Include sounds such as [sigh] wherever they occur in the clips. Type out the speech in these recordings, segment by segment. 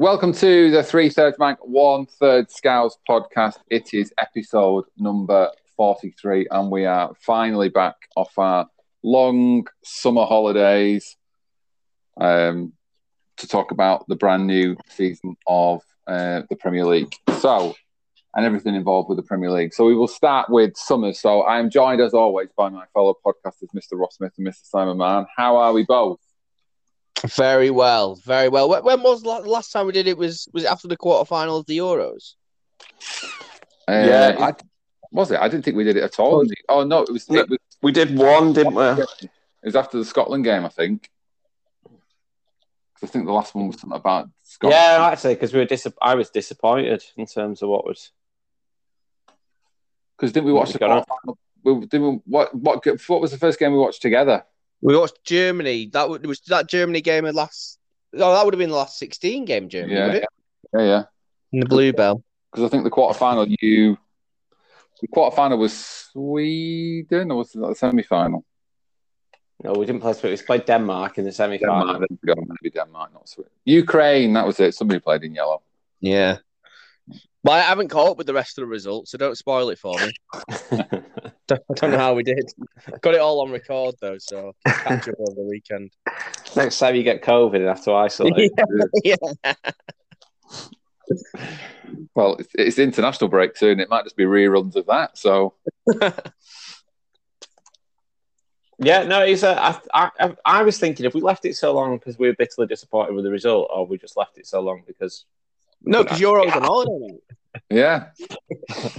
Welcome to the Three Thirds Bank One Third Scouts podcast. It is episode number 43, and we are finally back off our long summer holidays um, to talk about the brand new season of uh, the Premier League. So, and everything involved with the Premier League. So, we will start with summer. So, I am joined as always by my fellow podcasters, Mr. Ross Smith and Mr. Simon Mann. How are we both? Very well, very well. When, when was the last time we did it? Was was it after the quarterfinal of the Euros? Uh, Yeah. I, was it? I didn't think we did it at all. Oh no, it was. It was, We did one, didn't we? it was after the Scotland game, I think. I think the last one was something about Scotland. Yeah, actually, because we were dis- I was disappointed in terms of what was. Because didn't we watch the Got quarterfinal? We, did we, what what what was the first game we watched together? We watched Germany. That would- was that Germany game of last. Oh, that would have been the last sixteen game Germany, Yeah, would it? yeah, yeah. In the Bluebell. Because I think the quarterfinal you the quarterfinal was Sweden or was it the semi final? No, we didn't play. We played Denmark in the semi final. Denmark, there we go, maybe Denmark, not Sweden. Ukraine, that was it. Somebody played in yellow. Yeah. But I haven't caught up with the rest of the results, so don't spoil it for me. [laughs] I don't know how we did. Got it all on record though, so catch up over the weekend. Next time you get COVID and have to isolate. [laughs] yeah. Well, it's, it's international break soon. It might just be reruns of that. So [laughs] Yeah, no, it's uh, a, I, I, I was thinking if we left it so long because we were bitterly disappointed with the result, or we just left it so long because No, because you're always on holiday. Mate. yeah, [laughs]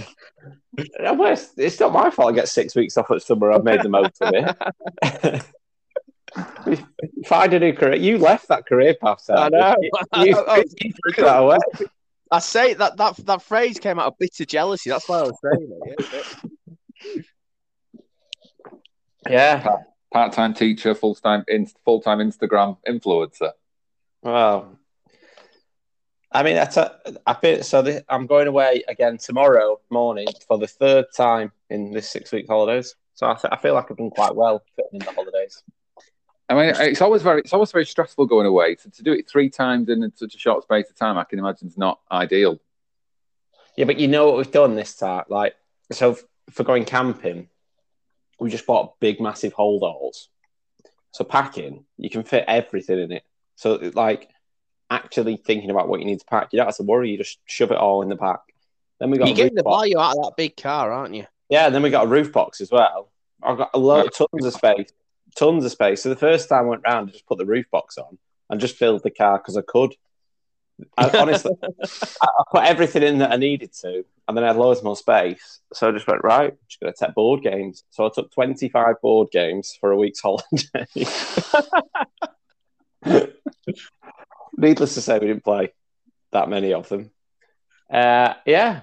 Yeah, it's, it's not my fault. I get six weeks off at summer. I've made the most of it. [laughs] Find a new career. You left that career path. Sam. I know. You, you, I- I- you threw that away. I say that that that phrase came out of bitter jealousy. That's why I was saying it. yeah. Yeah. part time teacher, full time in, full time Instagram influencer. Well, I mean, that's a, I feel so. The, I'm going away again tomorrow morning for the third time in this six week holidays. So I, th- I feel like I've done quite well fitting in the holidays. I mean, it's always very, it's always very stressful going away. So to do it three times in such a short space of time, I can imagine is not ideal. Yeah, but you know what we've done this time? Like, so for going camping, we just bought big, massive holdalls. So packing, you can fit everything in it. So like, actually thinking about what you need to pack, you don't have to worry. You just shove it all in the back. Then we got You're getting the box. value out of that big car, aren't you? Yeah, and then we got a roof box as well. I've got a lot, tons of space, tons of space. So the first time I went round, I just put the roof box on and just filled the car because I could. I, honestly, [laughs] I, I put everything in that I needed to, and then I had loads more space. So I just went right. Just going to take board games. So I took twenty five board games for a week's [laughs] holiday. [laughs] Needless to say, we didn't play that many of them. Uh, yeah,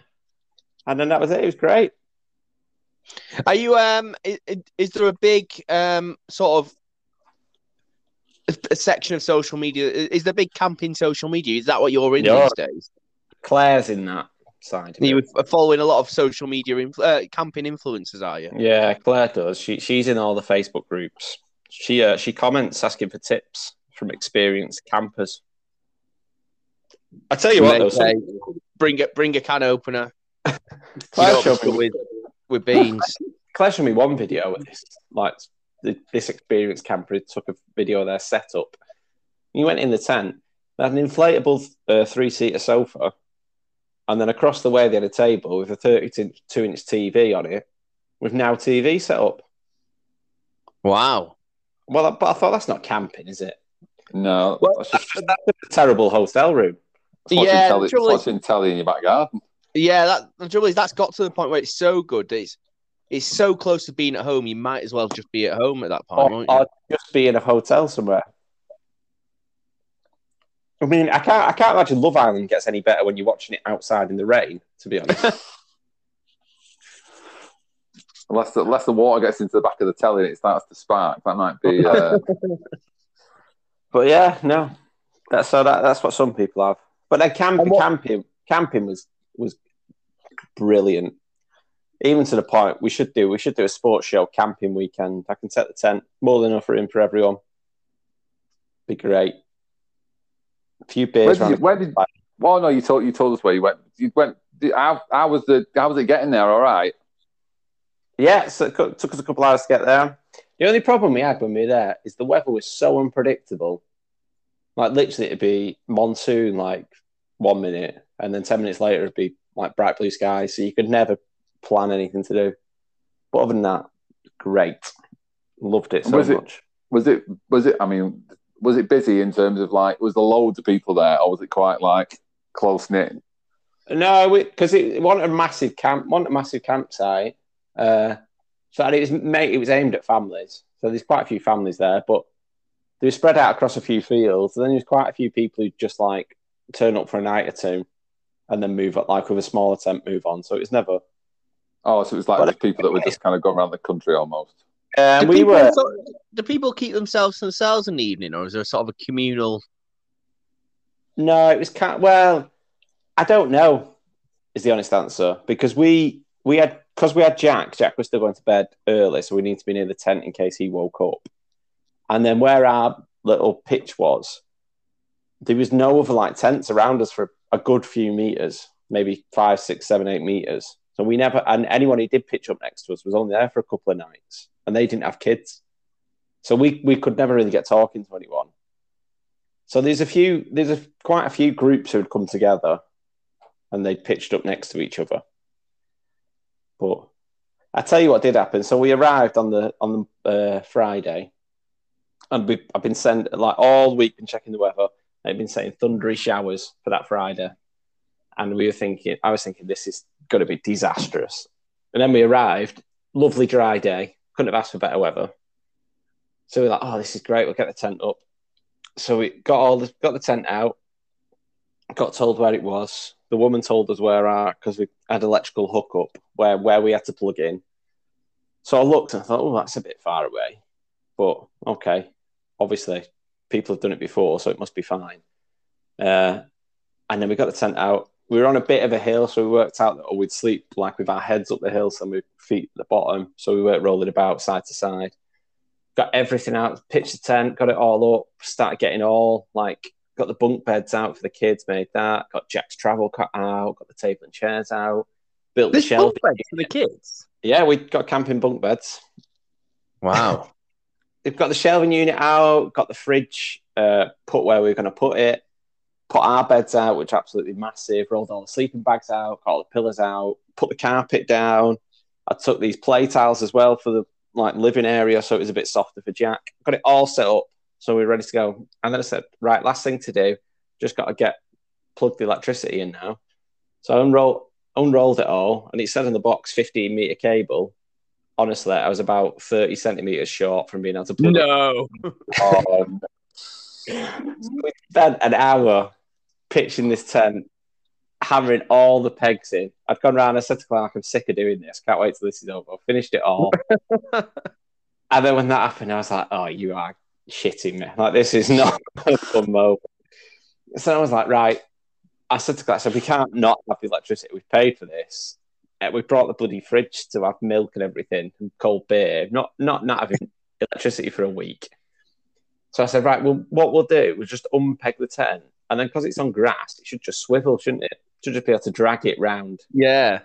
and then that was it. It was great. Are you um? Is, is there a big um sort of a, a section of social media? Is there big camping social media? Is that what you're in Yeah. these days? Claire's in that side. of Are you it. following a lot of social media inf- uh, camping influencers? Are you? Yeah, Claire does. She she's in all the Facebook groups. She uh, she comments asking for tips from experienced campers. I tell you what, They though, say, bring a bring a can opener. Claire [laughs] you know, showed me with with beans. Claire showed me one video of this, like th- this experienced camper he took a video of their setup. He went in the tent. They had an inflatable uh, three seater sofa, and then across the way they had a table with a thirty-two inch TV on it, with now TV set up. wow. Well, but I thought that's not camping, is it? No, Well, that's just That's a terrible hotel room. Watching, Yeah, telly, the trouble is- in your back garden. Yeah, that the trouble is that's got to the point where it's so good that it's it's so close to being at home. You might as well just be at home at that point, or, won't you? or just be in a hotel somewhere. I mean, I can't. I can't imagine Love Island gets any better when you're watching it outside in the rain. To be honest, [laughs] Unless the, unless the water gets into the back of the telly and it starts to spark, that might be. Uh, [laughs] but yeah, no. That's so that, that's what some people have. But then camp, what- camping, camping was was brilliant. Even to the point we should do we should do a sports show camping weekend. I can set the tent more than enough room for everyone. Be great. A few Where beers. did you, where did? Well, no, you told you told us where you went. You went. How, how was the? How was it getting there? All right. Yeah, so it took us a couple hours to get there. The only problem we had when we were there is the weather was so unpredictable. Like literally, it'd be monsoon like one minute, and then ten minutes later it'd be like bright blue skies. So you could never plan anything to do. But other than that, great. Loved it so Was it- much. Was it? Was it? I mean, was it busy in terms of like? Was there loads of people there, or was it quite like close knit? No, because it, it wasn't a massive camp, wasn't a massive campsite. Uh, so and it was mate, it was aimed at families. So there's quite a few families there, but they were spread out across a few fields. And then there's quite a few people who just like turn up for a night or two, and then move up like with a smaller tent, move on. So it was never. Oh, so it was like Well, just people that were just kind of going around the country almost. Um, do, we people were. sort- do people keep themselves to themselves in the evening, or is there sort of a communal? No, it was kind. Well, I don't know. Is the honest answer because we we had because we had Jack. Jack was still going to bed early, so we need to be near the tent in case he woke up. And then where our little pitch was, there was no other like tents around us for a good few meters, maybe five, six, seven, eight meters. So we never, and anyone who did pitch up next to us was only there for a couple of nights, and they didn't have kids, so we we could never really get talking to anyone. So there's a few, there's a quite a few groups who had come together, and they pitched up next to each other. But I tell you what did happen. So we arrived on the on the uh, Friday, and we I've been sent like all week been checking the weather. They've been saying thundery showers for that Friday, and we were thinking I was thinking this is going to be disastrous. And then we arrived, lovely dry day. Couldn't have asked for better weather. So we're like, oh, this is great. We'll get the tent up. So we got all the got the tent out. Got told where it was. The woman told us where our because we had electrical hookup where where we had to plug in. So I looked and I thought, oh, that's a bit far away, but okay. Obviously, people have done it before, so it must be fine. Uh, and then we got the tent out. We were on a bit of a hill, so we worked out that oh, we'd sleep like with our heads up the hill, so with feet at the bottom, so we weren't rolling about side to side. Got everything out, pitched the tent, got it all up, started getting all like got the bunk beds out for the kids, made that, got Jack's travel cut out, got the table and chairs out, built the This shelf. bunk bed for the kids. Yeah, we got camping bunk beds. Wow. They've got the shelving unit out, got the fridge uh, put where we are going to put it, put our beds out, which are absolutely massive, rolled all the sleeping bags out, got all the pillows out, put the carpet down. I took these play tiles as well for the like living area, so it was a bit softer for Jack. Got it all set up, so we are ready to go. And then I said, right, last thing to do, just got to get plug the electricity in now. So I unrolled, unrolled it all, and it said in the box 15 meter cable. Honestly, I was about 30 centimeters short from being able to plug it no. Um, we spent an hour pitching this tent, hammering all the pegs in. I'd gone round, I said to Clark, I'm sick of doing this. Can't wait till this is over. I finished it all. [laughs] and then when that happened, I was like, oh, you are shitting me. Like, this is not a fun moment. So I was like, right. I said to Clark, so we can't not have the electricity. We've paid for this. Uh, we brought the bloody fridge to have milk and everything and cold beer. Not, not, not having [laughs] electricity for a week. So I said, right, well, what we'll do, we'll just unpeg the tent. And then because it's on grass, it should just swivel, shouldn't it? Should just be able to drag it round. Yeah.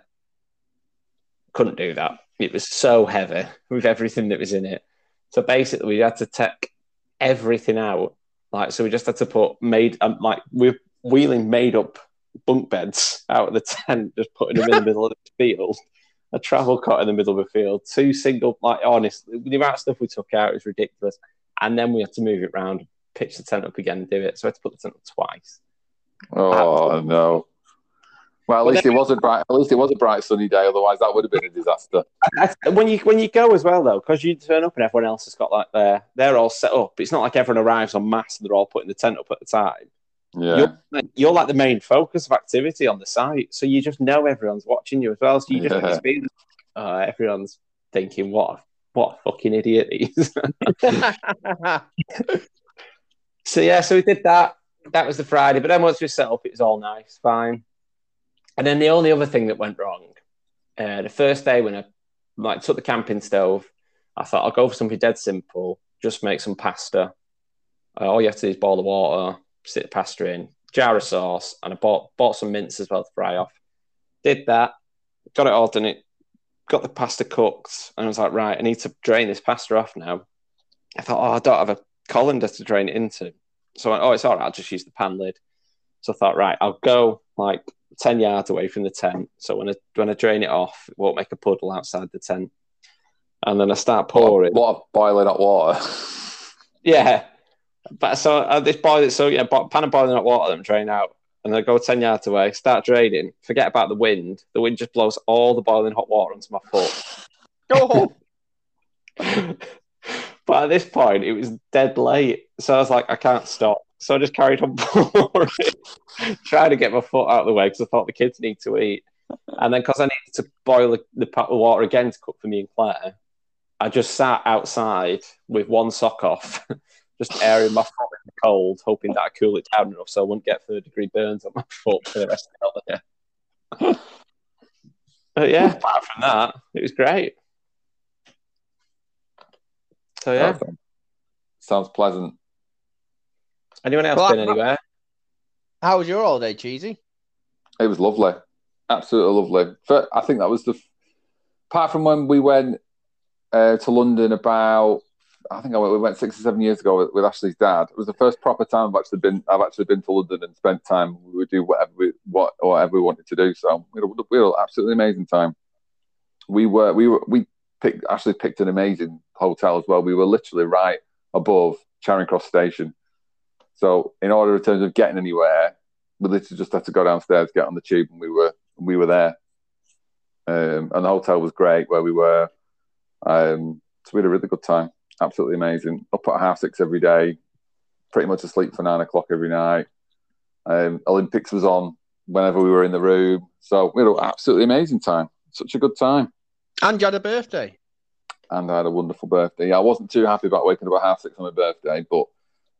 Couldn't do that. It was so heavy with everything that was in it. So basically, we had to take everything out. Like, so we just had to put made, um, like, we're wheeling made up bunk beds out of the tent, just putting them in the [laughs] middle of the field. A travel cot in the middle of the field, two single, like, honestly, the amount of stuff we took out was ridiculous. And then we had to move it around, pitch the tent up again, and do it. So I had to put the tent up twice. oh no. Well, at least it was a bright. At least it was a bright sunny day. Otherwise, that would have been a disaster. When you when you go as well though, because you turn up and everyone else has got like their they're all set up. It's not like everyone arrives en masse and they're all putting the tent up at the time. Yeah. You're, like- you're like the main focus of activity on the site, so you just know everyone's watching you as well. So you just Yeah. feeling, uh, everyone's thinking, "What, a- what a fucking idiot he is." [laughs] so yeah, so we did that. That was the Friday, but then once we set up, it was all nice, fine. And then the only other thing that went wrong, uh, the first day when I like took the camping stove, I thought I'll go for something dead simple, just make some pasta. Uh, all you have to do is boil the water, sit the pasta in, jar of sauce, and I bought bought some mince as well to fry off. Did that, got it all done. It got the pasta cooked, and I was like, right, I need to drain this pasta off now. I thought, oh, I don't have a colander to drain it into. So I went, oh, it's all right. I'll just use the pan lid. So I thought, right, I'll go like ten yards away from the tent. So when I when I drain it off, it won't make a puddle outside the tent. And then I start pouring. What, what boiling hot water? [laughs] Yeah, but so uh, this boiling, so yeah, pan of boiling hot water, them drain out, and I go ten yards away, start draining. Forget about the wind. The wind just blows all the boiling hot water onto my foot. [laughs] Go home. [laughs] But at this point, it was dead late, so I was like, I can't stop. So I just carried on [laughs] pouring, trying to get my foot out of the way because I thought the kids need to eat. And then because I needed to boil the, the pot of water again to cook for me and Claire, I just sat outside with one sock off, just airing my foot in the cold, hoping that I cool it down enough so I wouldn't get third degree burns on my [laughs] foot for the rest of the holiday. But yeah, [laughs] apart from that, it was great. So yeah, Perfect. Sounds pleasant. anyone else Well, been I- anywhere? How was your holiday, Cheesy? It was lovely, absolutely lovely. But I think that was the. Apart from when we went uh, to London about, I think I went, we went six or seven years ago with, with Ashley's dad. It was the first proper time I've actually been. I've actually been to London and spent time. We would do whatever we what whatever we wanted to do. So we had, a, we had an absolutely amazing time. We were we were we picked Ashley picked an amazing hotel as well. We were literally right above Charing Cross Station. So in order in terms of getting anywhere, we literally just had to go downstairs, get on the tube, and we were we were there. Um, and the hotel was great where we were. Um, so we had a really good time. Absolutely amazing. Up at half six every day, pretty much asleep for nine o'clock every night. Um, Olympics was on whenever we were in the room. So we had an absolutely amazing time. Such a good time. And you had a birthday. And I had a wonderful birthday. Yeah, I wasn't too happy about waking up at half six on my birthday, but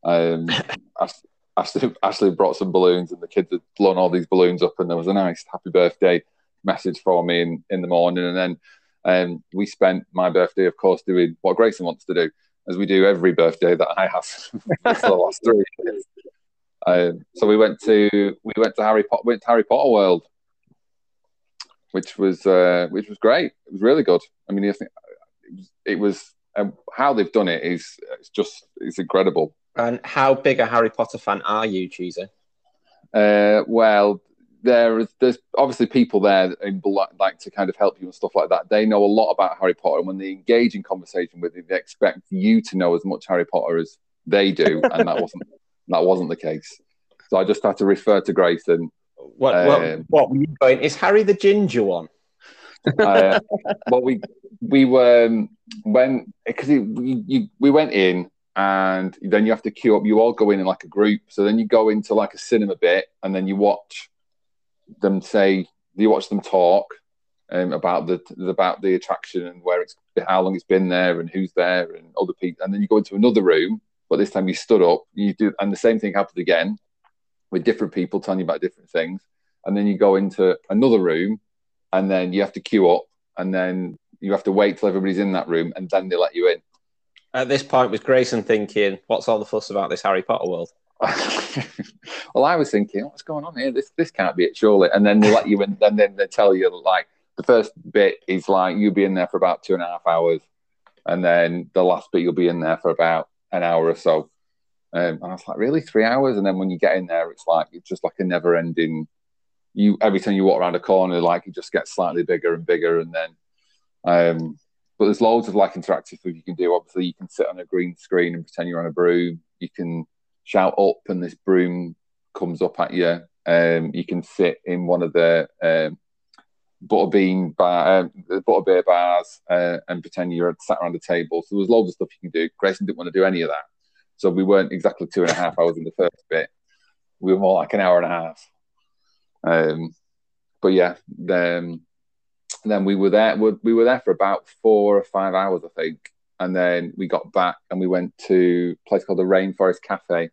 um, [laughs] Ash- Ashley, Ashley brought some balloons and the kids had blown all these balloons up and there was a nice happy birthday message for me in, in the morning. And then um, we spent my birthday, of course, doing what Grayson wants to do, as we do every birthday that I have [laughs] for the last three years. Um, so we went to we went to Harry Potter went to Harry Potter World, which was uh, which was great. It was really good. I mean, I think it was, it was um, how they've done it is it's just it's incredible. And how big a Harry Potter fan are you, Cheesy? Uh, well, there there's obviously people there who like to kind of help you and stuff like that. They know a lot about Harry Potter, and when they engage in conversation with you, they expect you to know as much Harry Potter as they do, and that wasn't [laughs] that wasn't the case. So I just had to refer to Grayson. What, Um, what, what were you going? Is Harry the ginger one? Uh, [laughs] well, we we were um, when because we we went in and then you have to queue up. You all go in in like a group, so then you go into like a cinema bit, and then you watch them say you watch them talk um, about the about the attraction and where it's how long it's been there and who's there and other people, and then you go into another room, but this time you stood up. You do, and the same thing happened again with different people telling you about different things, and then you go into another room, and then you have to queue up, and then you have to wait till everybody's in that room, and then they let you in. At this point, was Grayson thinking, "What's all the fuss about this Harry Potter world?" [laughs] well, I was thinking, what's going on here? This this can't be it, surely. And then they let you in, [laughs] and then they tell you like the first bit is like you'll be in there for about two and a half hours, and then the last bit you'll be in there for about an hour or so. Um, and I was like, really, three hours? And then when you get in there, it's like it's just like a never-ending. You every time you walk around a corner, like it just gets slightly bigger and bigger, and then. Um, but there's loads of like interactive stuff you can do. Obviously, you can sit on a green screen and pretend you're on a broom. You can shout up, and this broom comes up at you. Um, you can sit in one of the um, butterbean bar, um, the butterbeer bars, uh, and pretend you're sat around a table. So there's loads of stuff you can do. Grayson didn't want to do any of that, so we weren't exactly two and a half hours in the first bit. We were more like an hour and a half. Um, but yeah, then then we were there. We we were there for about four or five hours, I think, and then we got back and we went to a place called the Rainforest Cafe,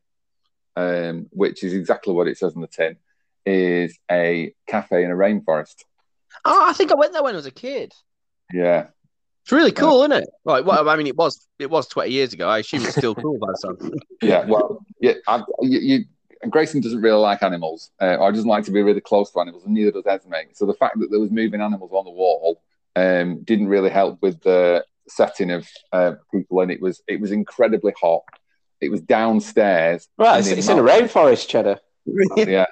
um, which is exactly what it says on the tin, is a cafe in a rainforest. Oh, I think I went there when I was a kid. Yeah, It's really cool, isn't it? Like, well, I mean, it was it was twenty years ago. I assume it's still cool by the time. yeah. Well, yeah. I, you, you, and Grayson doesn't really like animals, uh, or doesn't like to be really close to animals, and neither does Esme. So the fact that there was moving animals on the wall um, didn't really help with the setting of uh, people, and it was it was incredibly hot. It was downstairs. Right, it's, it's in a rainforest, Cheddar. [laughs] yeah.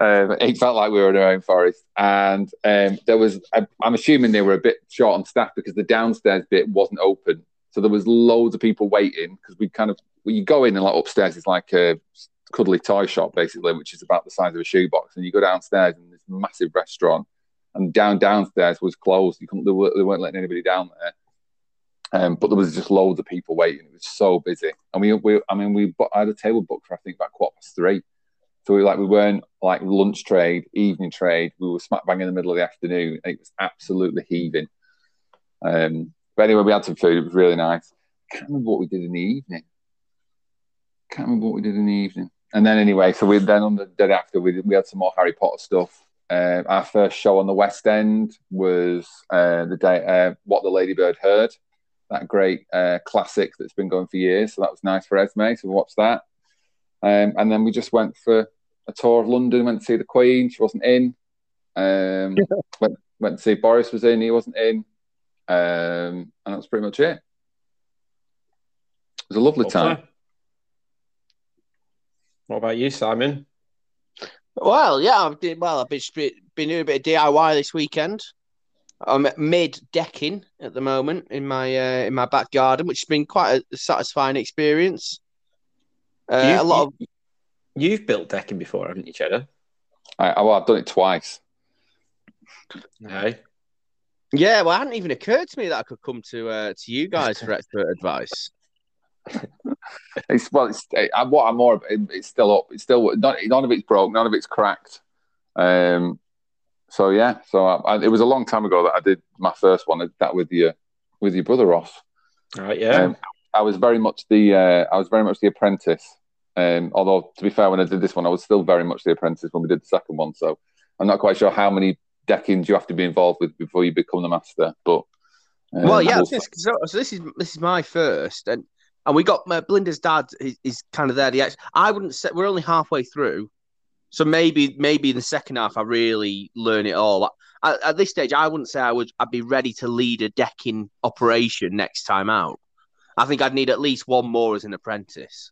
Um, it felt like we were in our own forest, and um, there was. I, I'm assuming they were a bit short on staff because the downstairs bit wasn't open, so there was loads of people waiting because we kind of well, you go in and like upstairs is like a cuddly toy shop basically, which is about the size of a shoebox, and you go downstairs and this massive restaurant, and down downstairs was closed. You couldn't they weren't letting anybody down there. Um, but there was just loads of people waiting. It was so busy, and we, we I mean, we I had a table booked for I think about quarter past three. So we like we weren't like lunch trade, evening trade. We were smack bang in the middle of the afternoon. It was absolutely heaving. Um, but anyway, we had some food. It was really nice. Can't remember what we did in the evening. Can't remember what we did in the evening. And then anyway, so we then on the day after we did, we had some more Harry Potter stuff. Uh, our first show on the West End was uh, the day uh, what the Ladybird heard. That great uh, classic that's been going for years. So that was nice for Esme. to watch that. Um, and then we just went for a tour of London, went to see the Queen. She wasn't in. Um, [laughs] went, went to see Boris was in. He wasn't in. Um, and that's pretty much it. It was a lovely time. What about you, Simon? Well, yeah, I've did well. I've been been doing a bit of DIY this weekend. I'm mid decking at the moment in my uh, in my back garden, which has been quite a satisfying experience. Uh, You- a lot of You've built decking before, haven't you, Cheddar? I, I, well, I've done it twice. No. yeah. Well, it hadn't even occurred to me that I could come to uh, to you guys for [laughs] expert advice. [laughs] It's well, it's I, what I'm more. it- It's still up. It's still not, none of it's broke. None of it's cracked. Um. So yeah. So I, I, it was a long time ago that I did my first one. That with your with your brother Ross. Right. yeah. Um, I was very much the uh, I was very much the apprentice. Um, although to be fair, when I did this one, I was still very much the apprentice when we did the second one. So I'm not quite sure how many deckings you have to be involved with before you become the master. But um, well, yeah. we'll- So, so, this is this is my first, and and we got uh, Belinda's dad is, is kind of there. The ex- I wouldn't say we're only halfway through, so maybe maybe in the second half I really learn it all. At, at this stage, I wouldn't say I would. I'd be ready to lead a decking operation next time out. I think I'd need at least one more as an apprentice.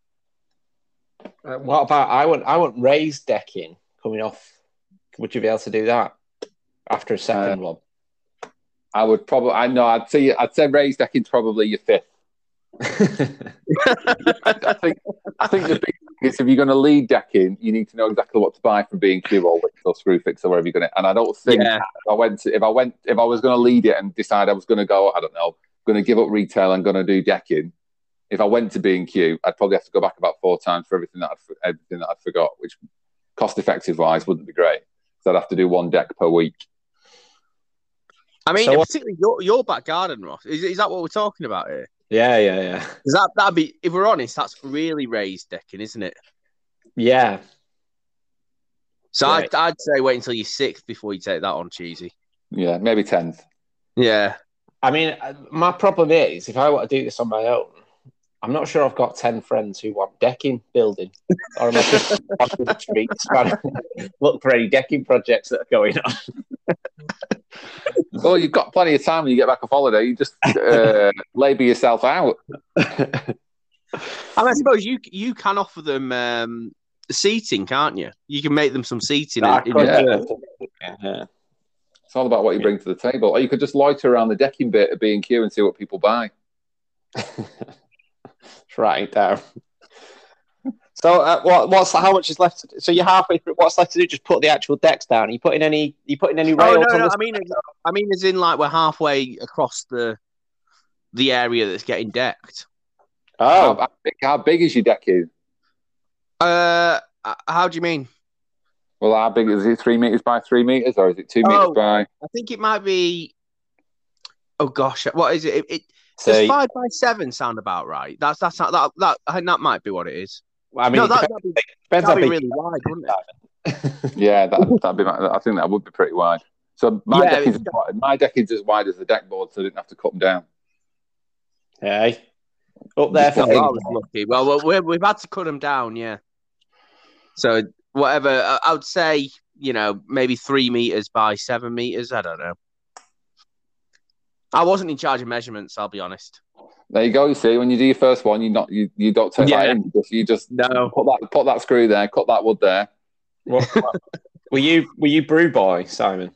Uh, what about I want I want raised decking coming off? Would you be able to do that after a second one? I would probably I know I'd say I'd say raised decking's probably your fifth. I, [laughs] [laughs] I think I think the big thing is if you're going to lead decking, you need to know exactly what to buy from B and Q or Wickes or Screwfix or wherever you're going to. And I don't think Yeah. if I went to, if I went if I was going to lead it and decide I was going to go, I don't know, going to give up retail and going to do decking. If I went to B and Q, I'd probably have to go back about four times for everything that I'd, everything that I'd forgot, which cost effective wise wouldn't be great. So I'd have to do one deck per week. I mean, So what- particularly your, your back garden, Ross. Is, is that what we're talking about here? Yeah, yeah, yeah, Is that that'd be, if we're honest, that's really raised decking, isn't it? yeah. So Right. I'd, I'd say wait until you're sixth before you take that on, cheesy. Yeah, maybe tenth. Yeah. I mean, uh, my problem is if I want to do this on my own, I'm not sure I've got ten friends who want decking building, or am I just walking the streets trying to look for any decking projects that are going on? Well, you've got plenty of time when you get back off holiday. You just uh, [laughs] labour yourself out. I, mean, I suppose you you can offer them um, seating, can't you? You can make them some seating. I in- in yeah. yeah. It's all about what you bring to the table. Or you could just loiter around the decking bit at B and Q and see what people buy. [laughs] Just write it down. So, uh, what, what's how much is left? To do? So you're halfway through. What's left to do? Just put the actual decks down. Are you putting any? you putting any Oh no, on no, this? I mean, I mean, as in like we're halfway across the the area that's getting decked. How, Oh, how big, how big is your decking? Uh, how do you mean? Well, how big is it? Three meters by three meters, or is it two meters Oh. by? I think it might be. Oh gosh, what is it? It, it so, does five by seven sound about right? That's that's not, that that I think that might be what it is. I mean, no, that, depends, that'd be, depends that'd be really wide, wouldn't it? [laughs] Yeah, that, that'd be. I think that would be pretty wide. So my Yeah, decking's it- wide- my decking's as wide as the deck board, so I didn't have to cut them down. Hey, up there for Just I things. was lucky. Well, well we're, we've had to cut them down. Yeah. So whatever I, I would say, you know, maybe three meters by seven meters. I don't know. I wasn't in charge of measurements. I'll be honest. There you go. You see, when you do your first one, you not you, you don't take Yeah. that in. You just, you just No. put that put that screw there, cut that wood there. What, what- [laughs] were you were you brew boy, Simon?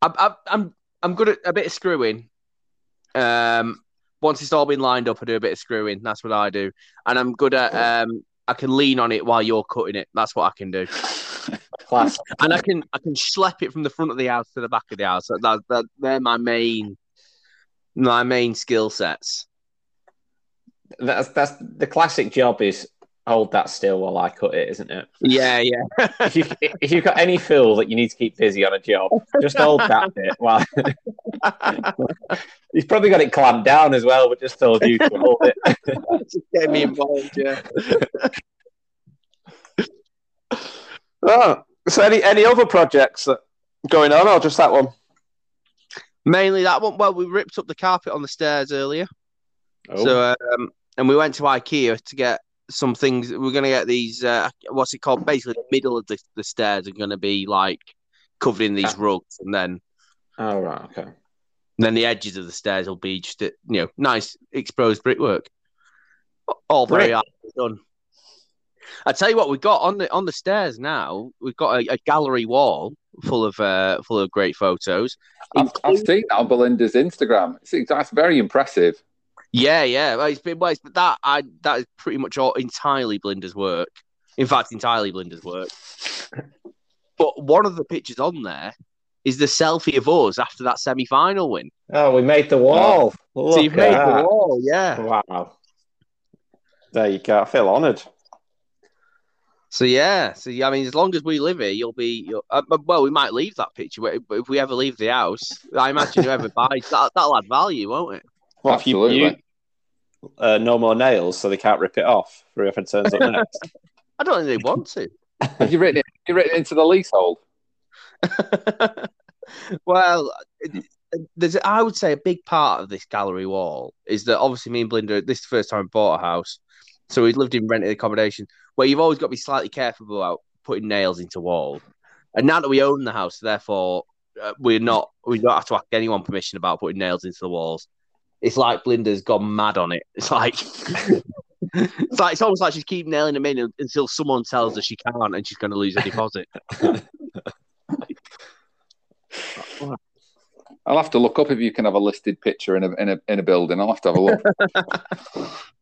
I'm I'm I'm, I'm good at a bit of screwing. Um, once it's all been lined up, I do a bit of screwing. That's what I do, and I'm good at um. I can lean on it while you're cutting it. That's what I can do, [laughs] Class. and I can I can schlep it from the front of the house to the back of the house. That, that, that they're my main my main skill sets. That's that's the classic job is hold that still while I cut it, isn't it? Yeah, yeah. If you if you've got any fool that you need to keep busy on a job, just hold that bit while [laughs] he's probably got it clamped down as well, but just told you to hold it. [laughs] Just get me involved. Yeah. Oh, so any any other projects that going on or just that one? Mainly that one. Well, we ripped up the carpet on the stairs earlier. Oh. So, um, and we went to IKEA to get some things. We're going to get these. Uh, what's it called? Basically, the middle of the, the stairs are going to be like covered in these Ah. rugs, and then oh right, okay. then the edges of the stairs will be just you know nice exposed brickwork. All very Brick. done. I tell you what, we got on the on the stairs now. We've got a, a gallery wall full of uh, full of great photos. I've, I've seen that on Belinda's Instagram. It's, that's very impressive. Yeah, yeah. Well, it's been well, it's, that I that is pretty much all entirely Blinder's work. In fact, entirely Blinder's work. But one of the pictures on there is the selfie of us after that semi-final win. Oh, we made the wall. Look so you've made that. the wall, yeah. Wow. There you go. I feel honoured. So yeah, so yeah, I mean, as long as we live here, you'll be. You'll, uh, well, we might leave that picture, but if- we ever leave the house, I imagine whoever [laughs] buys that, that'll add value, won't it? What if you, Absolutely. you uh, no more nails so they can't rip it off for whoever turns up next? [laughs] I don't think they want to. Have you written it? Have you written it into the leasehold? [laughs] well, it- there's I would say a big part of this gallery wall is that obviously me and Blinder. this is the first time we bought a house, so we lived in rented accommodation where you've always got to be slightly careful about putting nails into walls. And now that we own the house, therefore uh, we're not we don't have to ask anyone permission about putting nails into the walls. It's like Blinda's gone mad on it. It's like [laughs] it's like it's almost like she's keep nailing them in until someone tells her she can't and she's going to lose a deposit. [laughs] I'll have to look up if you can have a listed picture in a in a in a building. I'll have to have a look. [laughs]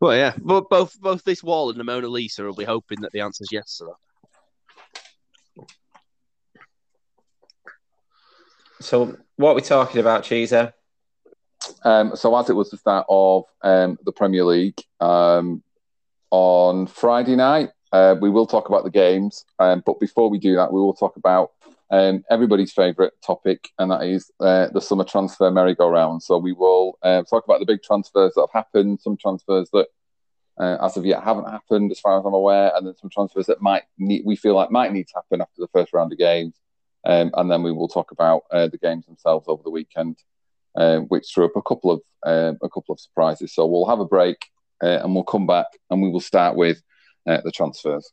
Well, yeah, but both both this wall and the Mona Lisa will be hoping that the answer's yes to that. so, what are we talking about, Cheeser? Um, so as it was the start of um, the Premier League um, on Friday night, uh, we will talk about the games. Um, but before we do that, we will talk about um, everybody's favourite topic, and that is uh, the summer transfer merry-go-round. So we will uh, talk about the big transfers that have happened, some transfers that uh, as of yet haven't happened, as far as I'm aware, and then some transfers that might need, we feel like might need to happen after the first round of games. Um, and then we will talk about uh, the games themselves over the weekend uh, which threw up a couple of um, a couple of surprises. So we'll have a break uh, and we'll come back and we will start with the transfers.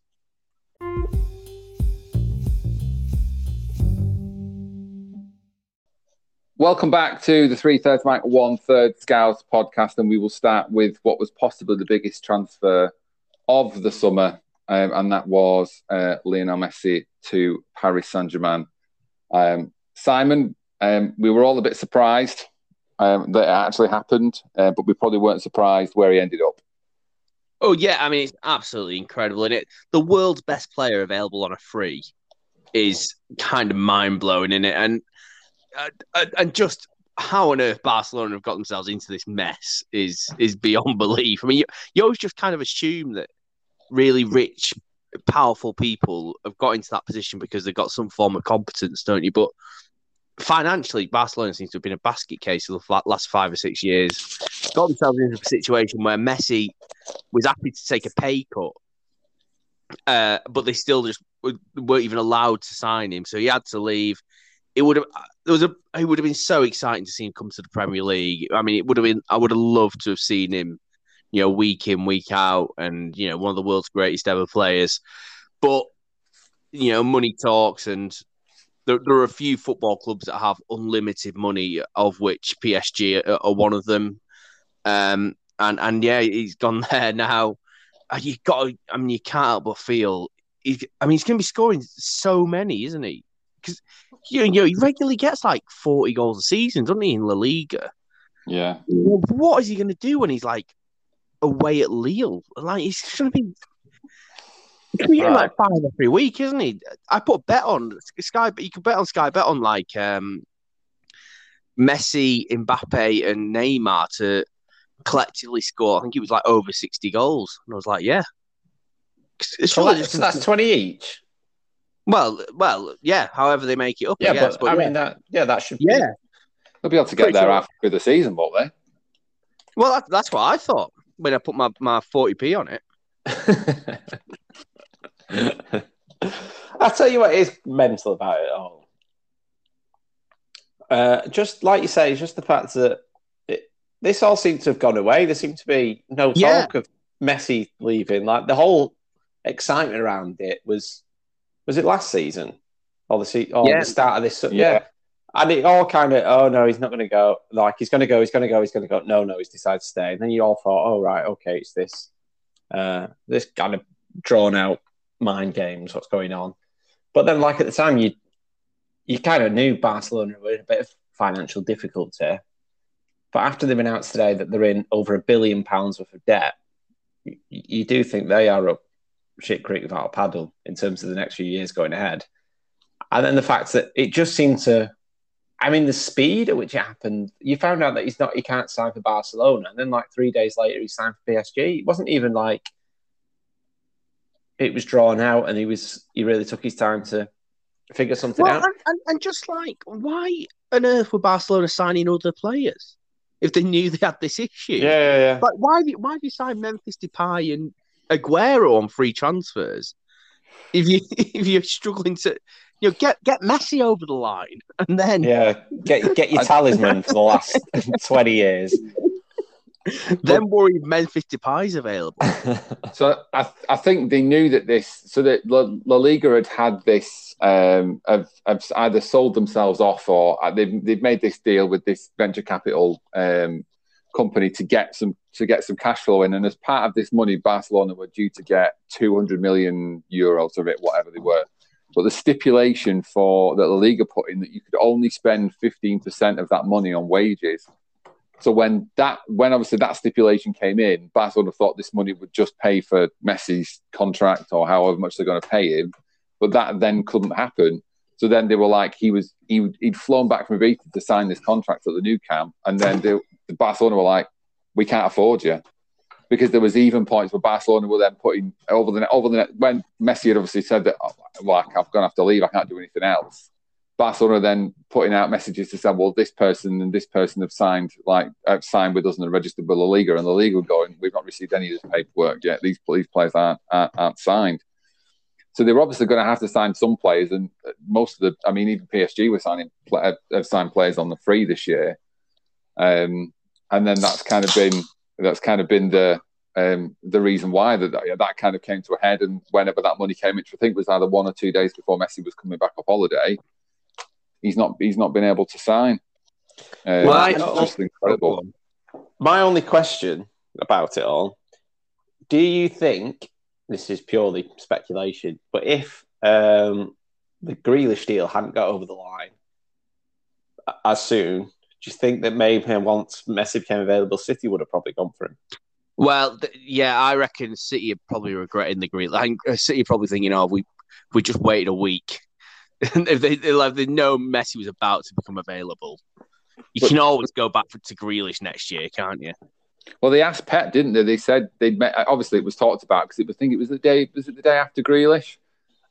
Welcome back to the Three Thirds Mike One Third Scouts podcast, and we will start with what was possibly the biggest transfer of the summer, um, and that was uh, Lionel Messi to Paris Saint Germain. Um, Simon, um, we were all a bit surprised um, that it actually happened, uh, but we probably weren't surprised where he ended up. Oh yeah, I mean it's absolutely incredible, and it the world's best player available on a free is kind of mind blowing in it, and uh, and just how on earth Barcelona have got themselves into this mess is is beyond [laughs] belief. I mean, you, you always just kind of assume that really rich, powerful people have got into that position because they've got some form of competence, don't you? But financially, Barcelona seems to have been a basket case for the last five or six years. Got themselves into a situation where Messi was happy to take a pay cut, uh, but they still just weren't even allowed to sign him, so he had to leave. It would have there was a it would have been so exciting to see him come to the Premier League. I mean, it would have been I would have loved to have seen him you know, week in, week out, and you know, one of the world's greatest ever players. But you know, money talks, and there, there are a few football clubs that have unlimited money, of which PSG are, are one of them. Um, and and yeah, he's gone [laughs] there now. You got, I mean, you can't help but feel. I mean, he's going to be scoring so many, isn't he? Because you know, he regularly gets like forty goals a season, doesn't he, in La Liga? Yeah. What is he going to do when he's like away at Lille? Like he's going to be. He's going to be getting like five every week, isn't he? I put a bet on Sky. But you can bet on Sky. Bet on like um, Messi, Mbappe, and Neymar to collectively score. I think it was like over sixty goals, and I was like, yeah. It's So, that's, 20 each. Well, well, yeah. However they make it up, Yeah, I guess. but, I yeah. mean, that yeah, that should yeah. They'll be able to get Pretty there sure. after the season, won't they? Well, that, that's what I thought when I put my my forty p on it. [laughs] I'll tell you what is mental about it all. Uh, just like you say, just the fact that it, this all seems to have gone away. There seemed to be no Yeah. talk of Messi leaving. Like the whole excitement around it was was it last season or the se- or Yeah. the start of this? Yeah. Yeah. And it all kind of, oh no, he's not going to go. Like he's going to go, he's going to go, he's going to go. No, no, he's decided to stay. And then you all thought, oh right, okay, it's this, uh, this kind of drawn out mind games. What's going on? But then, like at the time, you you kind of knew Barcelona were in a bit of financial difficulty. But after they've announced today that they're in over a billion pounds worth of debt, you, you do think they are up shit creek without a paddle in terms of the next few years going ahead. And then the fact that it just seemed to, I mean, the speed at which it happened, you found out that he's not, he can't sign for Barcelona. And then, like, three days later, he signed for PSG. It wasn't even like it was drawn out and he was, he really took his time to figure something Well, out. and, and, and just like, why on earth were Barcelona signing other players if they knew they had this issue? yeah, yeah. Like, why have you, why have you signed Memphis Depay and Aguero on free transfers if you [laughs] if you're struggling to you know get get Messi over the line and then Yeah, get get your [laughs] talisman for the last [laughs] twenty years. then worry if Memphis Depay's available? So I, I think they knew that this, so that La, La Liga had had this, um, have, have either sold themselves off or uh, they've, they've made this deal with this venture capital um, company to get some to get some cash flow in. And as part of this money, Barcelona were due to get 200 million euros of it, whatever they were. But the stipulation for that La Liga put in that you could only spend 15% of that money on wages. So when that when obviously that stipulation came in, Barcelona thought this money would just pay for Messi's contract or however much they're going to pay him, but that then couldn't happen. So then they were like, he was he would, he'd flown back from Ibiza to sign this contract at the Nou Camp, and then they, the Barcelona were like, we can't afford you, because there was even points where Barcelona were then putting over the over the net when Messi had obviously said that, oh, I'm going to have to leave, I can't do anything else. Barcelona then putting out messages to say, well, this person and this person have signed like have signed with us and registered with La Liga, and La Liga going, we've not received any of this paperwork yet. These these players aren't aren't, aren't signed. So they're obviously going to have to sign some players, and most of the, I mean, even PSG were signing have have signed players on the free this year, um, and then that's kind of been that's kind of been the um, the reason why that that, kind of came to a head, and whenever that money came which I think was either one or two days before Messi was coming back off holiday, he's not he's not been able to sign. Uh, I- it's just incredible. My only question about it all: Do you think this is purely speculation? But if um, the Grealish deal hadn't got over the line as soon, do you think that maybe once Messi became available, City would have probably gone for him? Well, th- yeah, I reckon City are probably regretting the green. Like uh, City are probably thinking, "Oh, we we just waited a week." [laughs] If they they, like, they know Messi was about to become available, you But- can always go back for, to Grealish next year, can't you? Well, they asked Pep, didn't they? They said they'd met. Obviously, it was talked about because it was. I think it was the day. Was it the day after Grealish?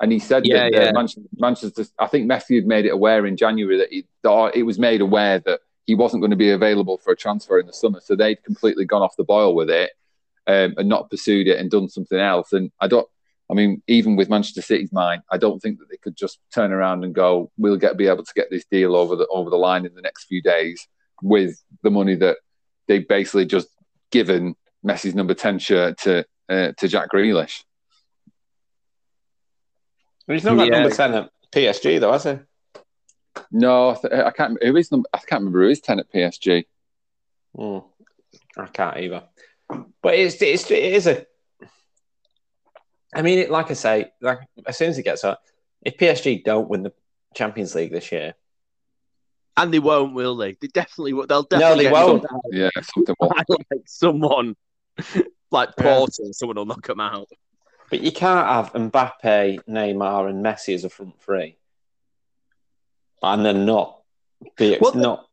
And he said Yeah, that uh, yeah. Manchester, Manchester. I think Messi had made it aware in January that he, that it was made aware that he wasn't going to be available for a transfer in the summer. So they'd completely gone off the boil with it um, and not pursued it and done something else. And I don't. I mean, even with Manchester City's mind, I don't think that they could just turn around and go, "We'll get be able to get this deal over the over the line in the next few days with the money that they basically just given Messi's number ten shirt to uh, to Jack Grealish. He's not got Yeah. number ten at PSG though, has he? No, I, th- I can't. Who is number? I can't remember who is ten at PSG. Hmm. I can't either. But it's it's it is a. I mean, it, like I say, like as soon as it gets up, if PSG don't win the Champions League this year, And they won't, will they? They definitely will. They'll definitely. No, definitely they won't. knocked Yeah, something. More. [laughs] by, like someone [laughs] like Yeah. Porto. Someone will knock them out. but you can't have Mbappe, Neymar, and Messi as a front three, and then not be it's Well, not.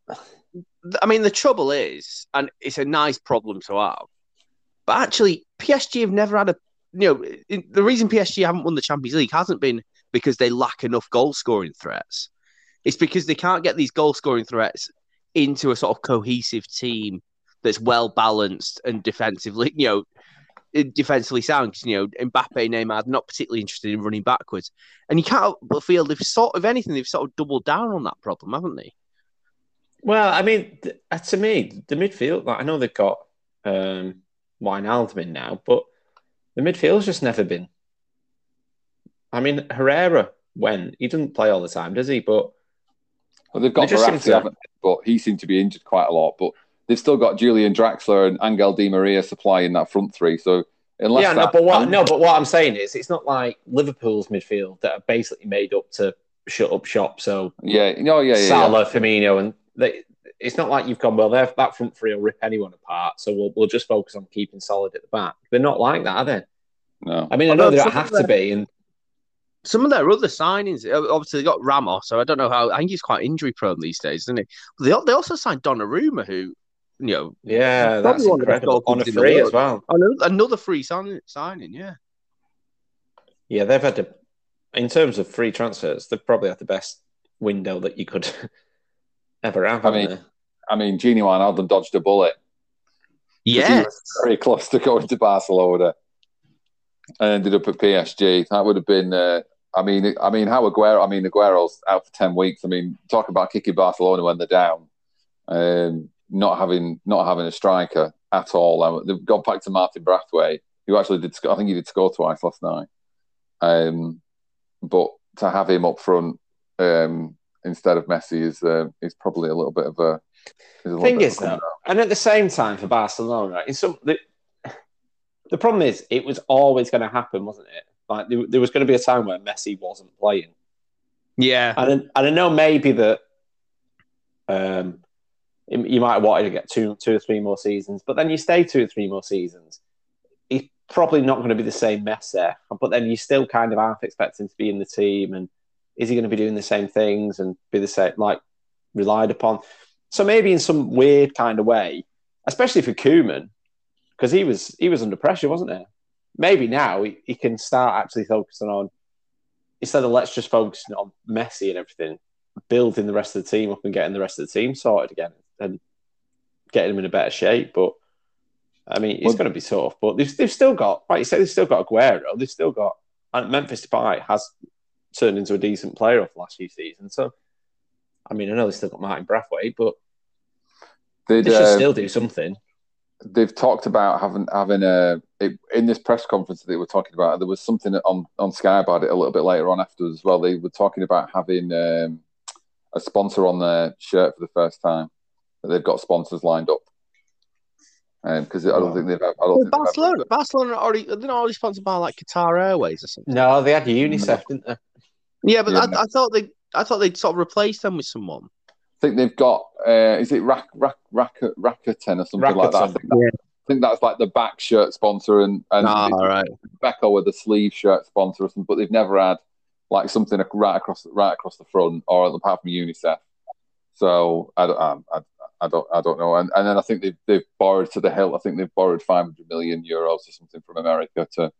I mean, the trouble is, and it's a nice problem to have, but actually, PSG have never had a. You know, the reason PSG haven't won the Champions League hasn't been because they lack enough goal scoring threats. It's because they can't get these goal scoring threats into a sort of cohesive team that's well balanced and defensively, [laughs] you know, defensively sound. 'Cause, You know, Mbappe, Neymar, not particularly interested in running backwards, and you can't feel they've sort of anything they've sort of doubled down on that problem, haven't they? Well, I mean, th- uh, to me, the midfield. Like, I know they've got um, Wijnaldum in now, but the midfield's just never been. I mean, Herrera went. He doesn't play all the time, does he? But Well, they've got They just to- haven't they? but he seemed to be injured quite a lot. But they've still got Julian Draxler and Angel Di Maria supplying that front three. So unless yeah, no, but what no, but what I'm saying is, it's not like Liverpool's midfield that are basically made up to shut up shop. So yeah, no, yeah, yeah, yeah. Salah, Firmino, and they, it's not like you've gone well. They're, that front three will rip anyone apart. So we'll we'll just focus on keeping solid at the back. They're not like that, are they? No, I mean, I know they don't have to be, and some of their other signings, uh, obviously they got Ramos, so I don't know how. I think he's quite injury prone these days, isn't he? But they, they also signed Donnarumma, who you know, yeah, that's one of the best incredible on a the free as well. another, another free signing. Signing, yeah. Yeah, they've had a, in terms of free transfers, they've probably had the best window that you could [laughs] ever have. I haven't mean, they? I mean, Gini Wijnaldum dodged a bullet. he Yes. very close to going to Barcelona, and ended up at PSG. That would have been. Uh, I mean, I mean, how Aguero? I mean, Aguero's out for ten weeks. I mean, talk about kicking Barcelona when they're down, um, not having not having a striker at all. Um, they've gone back to Martin Braithwaite, who actually did. I think he did score twice last night. Um, but to have him up front um, instead of Messi is uh, is probably a little bit of a. Is a Thing is, though, and at the same time for Barcelona, in some the, the problem is it was always going to happen, wasn't it? Like there, there was going to be a time where Messi wasn't playing, Yeah. and I- and I know maybe that um, you might want to get two two or three more seasons, but then you stay two or three more seasons. He's probably not going to be the same Messi, but then you still kind of half expect him to be in the team, and is he going to be doing the same things and be the same like relied upon? So maybe in some weird kind of way, especially for Koeman, because he was he was under pressure, wasn't he? Maybe now he, he can start actually focusing on instead of let's just focusing on Messi and everything, building the rest of the team up and getting the rest of the team sorted again and getting them in a better shape. But I mean, it's Well- going to be tough. But they've, they've still got, like you said, they've still got Aguero. They've still got and Memphis Depay has turned into a decent player over the last few seasons. So, I mean, I know they've still got Martin Braithwaite, but they should uh, still do something. They've talked about having having a it, in this press conference that they were talking about. There was something on on Sky about it a little bit later on afterwards as well. They were talking about having um, a sponsor on their shirt for the first time. That they've got sponsors lined up because I don't Wow. think they've. I don't Well, think they've Barcelona, ever- Barcelona already they're not already sponsored by like Qatar Airways or something. No, they had UNICEF, didn't they? Yeah, but Yeah. I, I thought they I thought they'd sort of replace them with someone. I think they've got. Uh, is it Rak, Rak, Rak, Rakuten or something like that? I think, that, I think that's like the back shirt sponsor and and Ah, right. Beko with the sleeve shirt sponsor or something, but they've never had like something right across right across the front or apart from UNICEF. So I don't, um, I, I don't, I don't know. And, and then I think they've they've borrowed to the hilt. I think they've borrowed 500 million euros or something from America to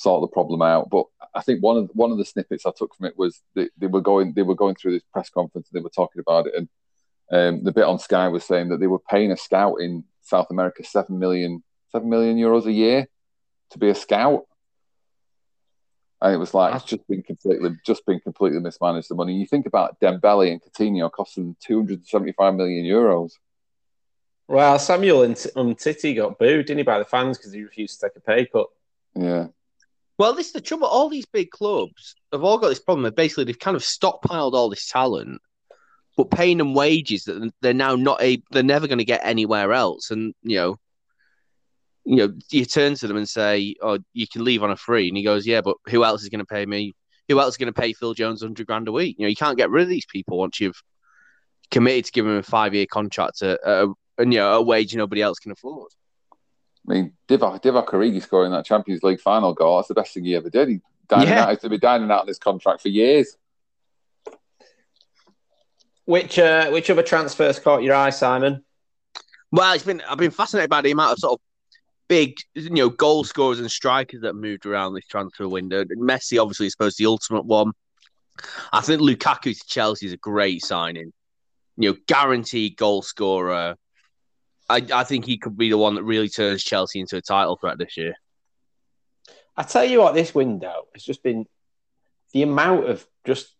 sort the problem out. But I think one of one of the snippets I took from it was they, they were going they were going through this press conference and they were talking about it and um, the bit on Sky was saying that they were paying a scout in South America seven million seven million euros a year to be a scout. And it was like it's just been completely just been completely mismanaged the money. You think about Dembele and Coutinho costing two hundred and seventy five million euros. Well, Samuel and Umtiti got booed, didn't he, by the fans because he refused to take a pay cut. Yeah. Well, this is the trouble. All these big clubs have all got this problem. That basically, they've kind of stockpiled all this talent, but paying them wages that they're now not a. They're never going to get anywhere else. And you know, you know, you turn to them and say, "Oh, you can leave on a free," and he goes, "Yeah, but who else is going to pay me? Who else is going to pay Phil Jones hundred grand a week? You know, you can't get rid of these people once you've committed to giving them a five year contract at, you know a wage nobody else can afford." I mean, Divock, Divock Origi scoring that Champions League final goal, that's the best thing he ever did. He dining Yeah. out, he's been dining out on this contract for years. Which uh, which other transfers caught your eye, Simon? Well, it's been I've been fascinated by the amount of sort of big, you know, goal scorers and strikers that moved around this transfer window. Messi obviously is supposed to be the ultimate one. I think Lukaku to Chelsea is a great signing. You know, guaranteed goal scorer. I, I think he could be the one that really turns Chelsea into a title threat this year. I tell you what, this window has just been the amount of just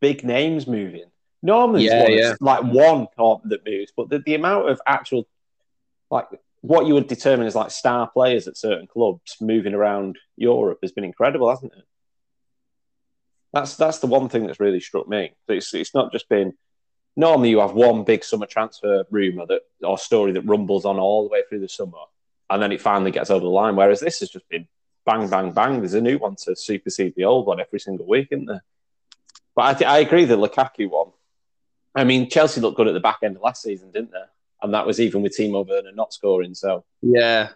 big names moving. Normally, Yeah, it's one- yeah. like one that moves, but the, the amount of actual, like what you would determine as like star players at certain clubs moving around Europe has been incredible, hasn't it? That's that's the one thing that's really struck me. It's it's not just been. Normally, you have one big summer transfer rumor that or story that rumbles on all the way through the summer, and then it finally gets over the line. Whereas this has just been bang, bang, bang. There's a new one to supersede the old one every single week, isn't there? But I, th- I agree the Lukaku one. I mean, Chelsea looked good at the back end of last season, didn't they? And that was even with Timo Werner not scoring. So Yeah.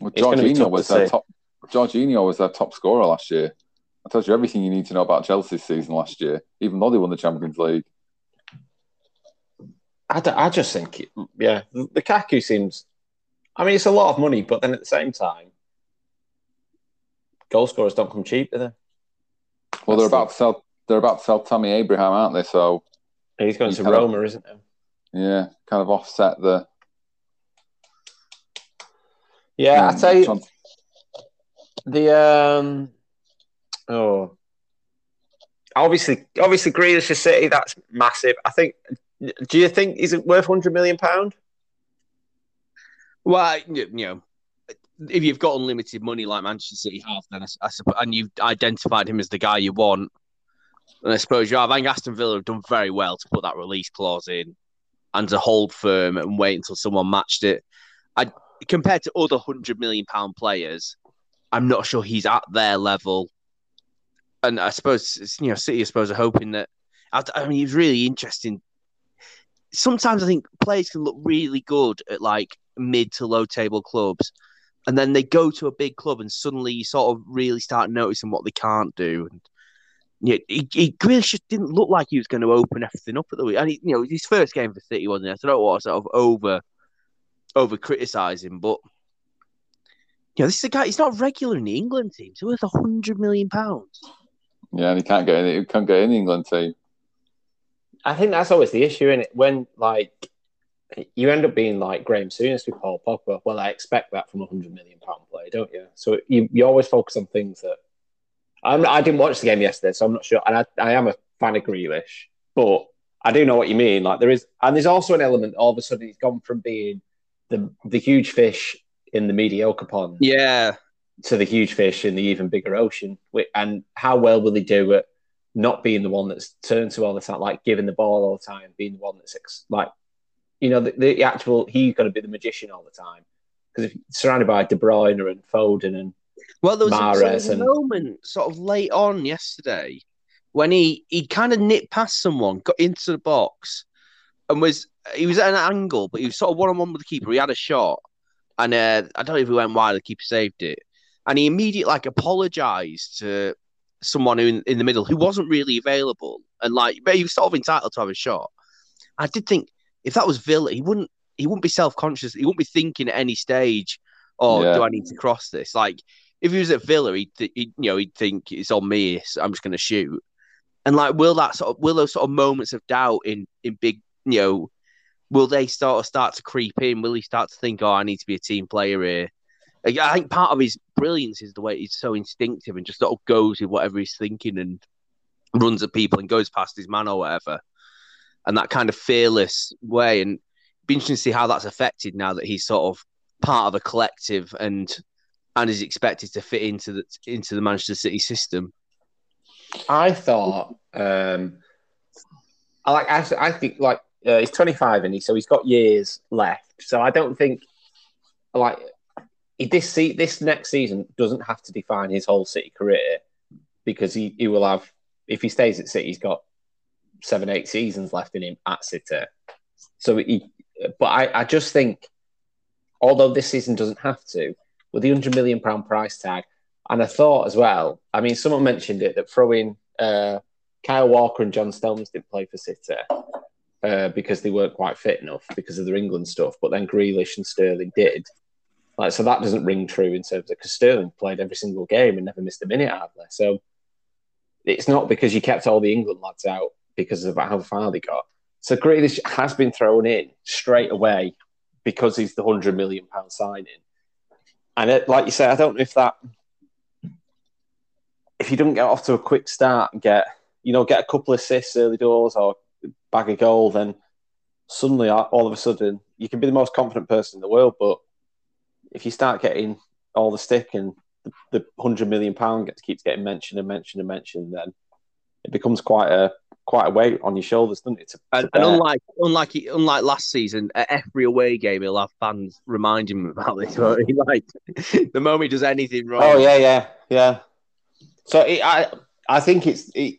Well, It's gonna be Jorginho tough was to their see. top. Jorginho was their top scorer last year. I told you everything you need to know about Chelsea's season last year, even though they won the Champions League. I, d- I just think, yeah, the Lukaku seems. I mean, it's a lot of money, but then at the same time, goal scorers don't come cheap, do they? Well, they're That's the- about to sell. They're about to sell Tammy Abraham, aren't they? So He's going to Roma, isn't he? yeah, kind of offset the. Yeah, I tell you, the um, oh, obviously, obviously, Grealish City, that's massive. I think. Do you think is it worth hundred million pound? Well, you know, if you've got unlimited money like Manchester City have, then I, I suppose, and you've identified him as the guy you want, then I suppose you have. I think Aston Villa have done very well to put that release clause in and to hold firm and wait until someone matched it. I compared to other hundred million pound players, I'm not sure he's at their level. And I suppose you know, City, I suppose, are hoping that. I, I mean, it's really interesting. Sometimes I think players can look really good at like mid to low table clubs, and then they go to a big club, and suddenly you sort of really start noticing what they can't do. And yeah, he, he really just didn't look like he was going to open everything up at the week. And he, you know, his first game for City wasn't it? I don't want to sort of over over criticising, but you know, this is a guy. He's not regular in the England team. He's worth a hundred million pounds. yeah, and he can't get in. He can't get in the England team. I think that's always the issue in it. When like you end up being like Graeme Souness with Paul Pogba. Well, I expect that from a hundred million pound player, don't you? So you, you always focus on things that. I'm, I didn't watch the game yesterday, so I'm not sure. And I, I am a fan of Grealish, but I do know what you mean. Like there is, and there's also an element. All of a sudden, he's gone from being the the huge fish in the mediocre pond Yeah, to the huge fish in the even bigger ocean. And how well will he do at not being the one that's turned to all the time, like giving the ball all the time, being the one that's ex- like, you know, the, the actual he's got to be the magician all the time because if surrounded by De Bruyne and Foden and Well, there was, a- there a and- moment sort of late on yesterday when he he kind of nipped past someone, got into the box, and was he was at an angle, but he was sort of one on one with the keeper. He had a shot, and uh, I don't know if he went wide. The keeper saved it, and he immediately like apologized to someone who in, in the middle who wasn't really available, and like but he was sort of entitled to have a shot. I did think if that was Villa, he wouldn't he wouldn't be self conscious. He wouldn't be thinking at any stage, "Oh, Yeah. do I need to cross this?" Like if he was at Villa, he'd, th- he'd you know he'd think it's on me. so I'm just going to shoot. And like, will that sort of will those sort of moments of doubt in in big you know, will they start start to creep in? Will he start to think, oh, I need to be a team player here? I think part of his brilliance is the way he's so instinctive and just sort of goes with whatever he's thinking and runs at people and goes past his man or whatever. And that kind of fearless way. And be interesting to see how that's affected now that he's sort of part of a collective and and is expected to fit into the into the Manchester City system. I thought, um, I like. I, I think like uh, he's 25 and he so he's got years left. So I don't think like he, this this next season doesn't have to define his whole City career because he, he will have if he stays at City, he's got seven eight seasons left in him at City. So he, but I, I just think although this season doesn't have to, with the hundred million pound price tag, and I thought as well. I mean, someone mentioned it that throwing uh, Kyle Walker and John Stones didn't play for City uh, because they weren't quite fit enough because of their England stuff. But then Grealish and Sterling did. Like, so that doesn't ring true in terms of because Sterling played every single game and never missed a minute hardly. So it's not because you kept all the England lads out because of how far they got. So Grealish has been thrown in straight away because he's the hundred million pound signing. And it, like you say, I don't know if that if you don't get off to a quick start and get you know get a couple of assists early doors or bag a goal, then suddenly all of a sudden you can be the most confident person in the world, but if you start getting all the stick and the, the hundred million pound gets keeps getting mentioned and mentioned and mentioned, then it becomes quite a quite a weight on your shoulders, doesn't it? To, to and, and, unlike unlike unlike last season, at every away game he'll have fans reminding him about this. [laughs] He, like the moment he does anything wrong. Oh yeah, yeah, yeah. So it, I I think it's it,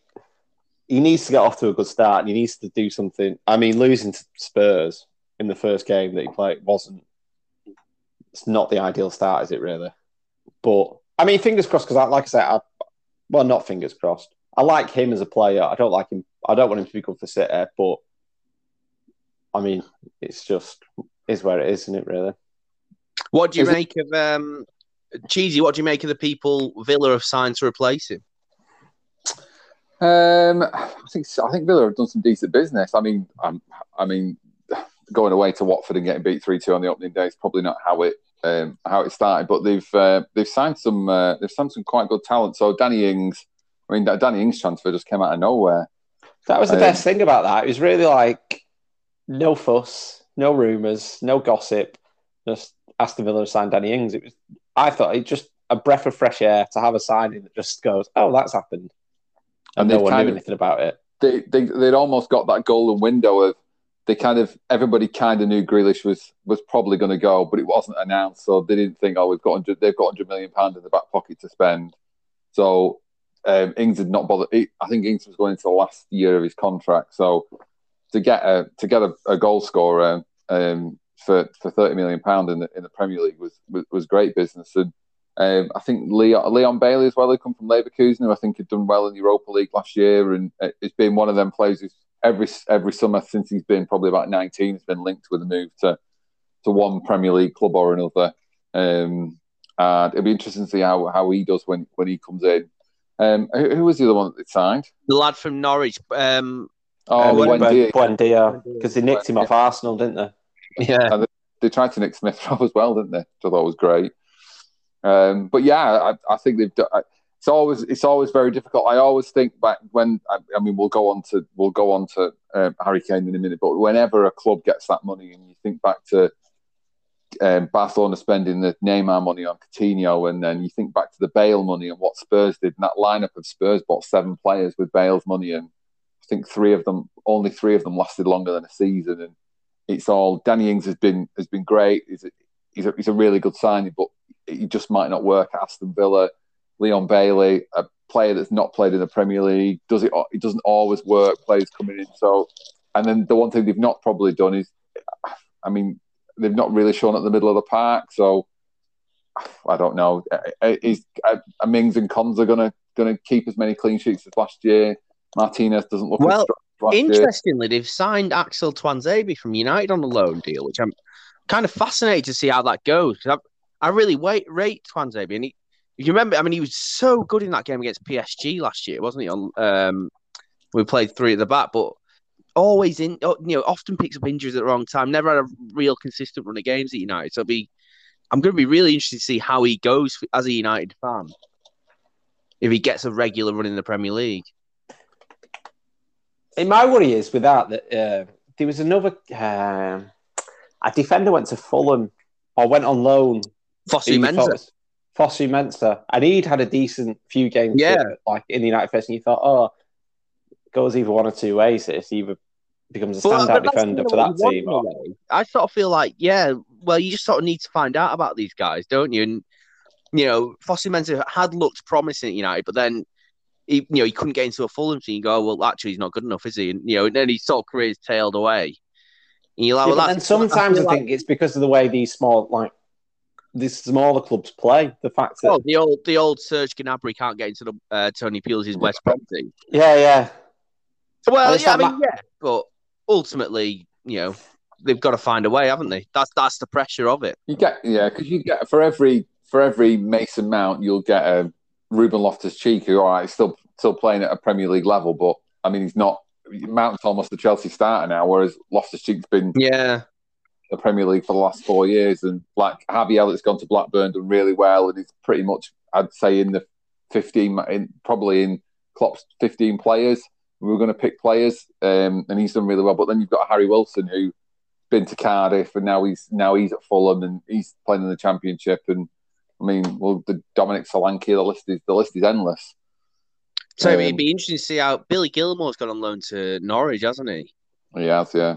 he needs to get off to a good start and he needs to do something. I mean, losing to Spurs in the first game that he played wasn't. It's not the ideal start, is it really? But I mean, fingers crossed because, like I said, I, well, not fingers crossed. I like him as a player. I don't like him. I don't want him to be good for City, but I mean, it's just is where it is, isn't it? Really. What do you Is it- make of um, cheesy? What do you make of the people Villa have signed to replace him? Um, I think I think Villa have done some decent business. I mean, um, I mean, going away to Watford and getting beat three two on the opening day is probably not how it um, how it started. But they've uh, they've signed some uh, they've signed some quite good talent. So Danny Ings, I mean, Danny Ings transfer just came out of nowhere. That was the Um, best thing about that. It was really like no fuss, no rumours, no gossip. Just Aston Villa signed Danny Ings. It was. I thought it just a breath of fresh air to have a signing that just goes, "Oh, that's happened," and, And no they've one knew of- anything about it. They they they'd almost got that golden window of they kind of everybody kind of knew Grealish was was probably going to go, but it wasn't announced, so they didn't think, oh, we've got 100, they've got hundred million pound in the back pocket to spend. So um, Ings did not bother. he- I think Ings was going into the last year of his contract, so to get a to get a, a goal scorer um, for for thirty million pound in the in the Premier League was was, was great business. And um, I think Leon, Leon Bailey as well, who come from Leverkusen, who I think had done well in the Europa League last year, and uh, it's been one of them players who's every every summer since he's been probably about nineteen he's been linked with a move to to one Premier League club or another. Um, and it'll be interesting to see how, how he does when, when he comes in. Um, who, who was the other one that they signed? The lad from Norwich. Um, Oh, Um, Buendia. Buendia, because they nicked him off Arsenal, didn't they? yeah, they tried to nick Smith [laughs] Rowe as well, didn't they? Which I thought was great. Um, but yeah, I, I think they've. Done, it's always it's always very difficult. I always think back when I, I mean we'll go on to we'll go on to um, Harry Kane in a minute, but whenever a club gets that money and you think back to um, Barcelona spending the Neymar money on Coutinho, and then you think back to the Bale money and what Spurs did, and that lineup of Spurs bought seven players with Bale's money, and I think three of them, only three of them lasted longer than a season, and it's all Danny Ings has been has been great. He's a, he's a, he's a really good signing, but he just might not work at Aston Villa. Leon Bailey, a player that's not played in the Premier League, does it? It doesn't always work. Players coming in, so and then the one thing they've not probably done is, I mean, they've not really shown at the middle of the park. So I don't know. Is uh, Mings and Cons are gonna gonna keep as many clean sheets as last year? Martinez doesn't look Well, as strong as last year. interestingly, they've signed Axel Tuanzebe from United on a loan deal, which I'm kind of fascinated to see how that goes. I, I really wait, rate Tuanzebe, and he, you remember, I mean, he was so good in that game against PSG last year, wasn't he? On um, we played three at the back, but always in, you know, often picks up injuries at the wrong time. Never had a real consistent run of games at United. So be, I'm going to be really interested to see how he goes as a United fan if he gets a regular run in the Premier League. And my worry is with that that uh, there was another. Um, a defender went to Fulham or went on loan. Fosu who Fosu Mensah, and he'd had a decent few games, Yeah. like in the United first, and you thought, oh, goes either one or two ways. It's either becomes a standout that's defender for that team. Or. I sort of feel like, yeah, well, you just sort of need to find out about these guys, don't you? And you know, Fosu Mensah had looked promising at United, but then he, you know, he couldn't get into a Fulham team. You go, oh, well, actually, he's not good enough, is he? And you know, and then his sort of career's tailed away. And you're like, Yeah, well, then sometimes I, like- think it's because of the way these small, like these smaller clubs play. The fact that, Oh, the old the old Serge Gnabry can't get into the uh, Tony Pulis' West Brom team. yeah, yeah, Well, yeah, I not mean, yeah, but ultimately, you know, they've got to find a way, haven't they? That's that's the pressure of it. You get yeah, because you get for every for every Mason Mount, you'll get a Ruben Loftus Cheek who, all right, still still playing at a Premier League level, but I mean, he's not. Mount's almost the Chelsea starter now, whereas Loftus Cheek's been Yeah, the Premier League for the last four years, and like Harvey Elliott's gone to Blackburn, done really well, and he's pretty much, I'd say, in the fifteen, in, probably in Klopp's fifteen players. We were going to pick players, um, and he's done really well. But then you've got Harry Wilson, who been to Cardiff, and now he's now he's at Fulham, and he's playing in the Championship. And I mean, well, the Dominic Solanke, the list is the list is endless. so Um, it'd be interesting to see how Billy Gilmour's gone on loan to Norwich, hasn't he? Yeah, yeah.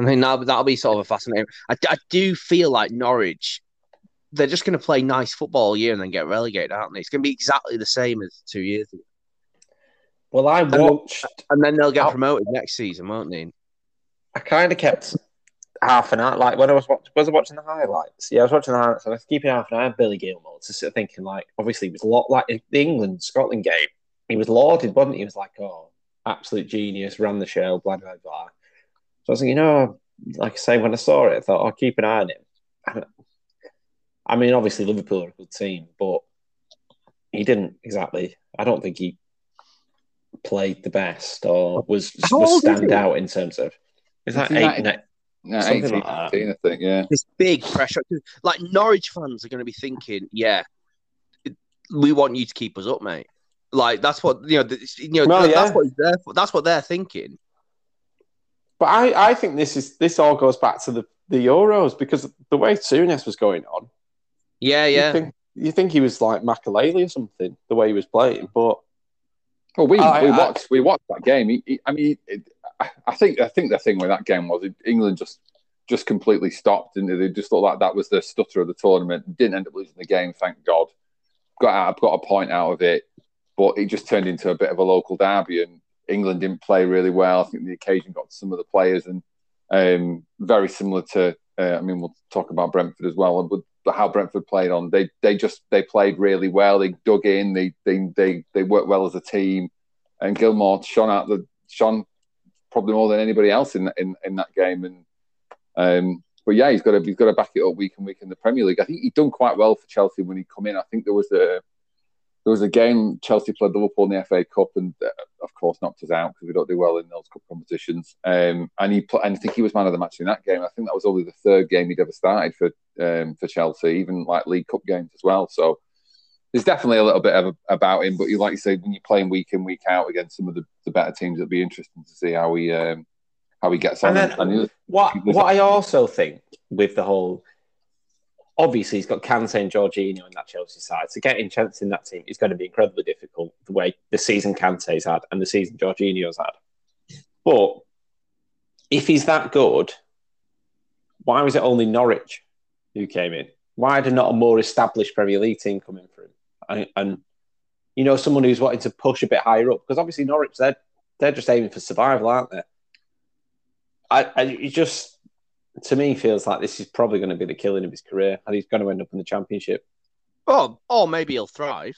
I think that that'll be sort of a fascinating. I, I do feel like Norwich, they're just going to play nice football all year and then get relegated, aren't they? It's going to be exactly the same as two years ago, Well, I watched. and then they'll get promoted next season, won't they? I kind of kept half an eye. Like when I was watching, was I watching the highlights? Yeah, I was watching the highlights, and I was keeping half an eye on Billy Gilmour. Sit thinking, like, obviously, it was a lot like the England Scotland game. He was lauded, wasn't he? He was like, "Oh, absolute genius, ran the show, blah blah blah." So I was like, you know, like I say, when I saw it, I thought, "I'll keep an eye on him." I mean, obviously, Liverpool are a good team, but he didn't exactly. I don't think he played the best or was, How was stand out in terms of. Is that eight? nineteen- ne- Yeah, Something 18, like that. 19, I think. Yeah, This big pressure, like Norwich fans are going to be thinking, yeah, we want you to keep us up, mate. Like that's what you know. th- You know, Well, that's yeah. what they're, that's what they're thinking. But I, I think this is this all goes back to the, the Euros because the way Tunis was going on, Yeah, you yeah. think you think he was like Makelele or something the way he was playing, but Well, we I- we I- watched we watched that game. He, he- I mean, it, I- I think I think the thing with that game was England just just completely stopped, and they just thought that that was the stutter of the tournament. Didn't end up losing the game, thank God. Got out, got a point out of it, but it just turned into a bit of a local derby, and England didn't play really well. I think the occasion got some of the players, and um, very similar to. Uh, I mean, we'll talk about Brentford as well, but but how Brentford played on. They they just they played really well. They dug in. They they they they worked well as a team, and Gilmour shone out the shone probably more than anybody else in in, in that game. And um, but yeah, he's got to he's got to back it up week and week in the Premier League. I think he'd done quite well for Chelsea when he come in. I think there was a there was a game Chelsea played Liverpool in the FA Cup, and uh, of course knocked us out because we don't do well in those cup competitions. Um, and he put, and I think he was man of the match in that game. I think that was only the third game he'd ever started for um, for Chelsea, even like League Cup games as well. So there's definitely a little bit of about him. But you like you say, when you're playing week in week out against some of the, the better teams, it'll be interesting to see how he um, how he gets on. And then- And what what I also think with the whole obviously he's got Kante and Jorginho in that Chelsea side. So getting chance in that team is going to be incredibly difficult the way the season Kante's had and the season Jorginho's had. But if he's that good, why was it only Norwich who came in? Why did not a more established Premier League team come in for him? And, and you know, someone who's wanting to push a bit higher up because obviously Norwich they're they're just aiming for survival, aren't they? I, I just to me feels like this is probably going to be the killing of his career, and he's going to end up in the championship. Oh, or maybe he'll thrive.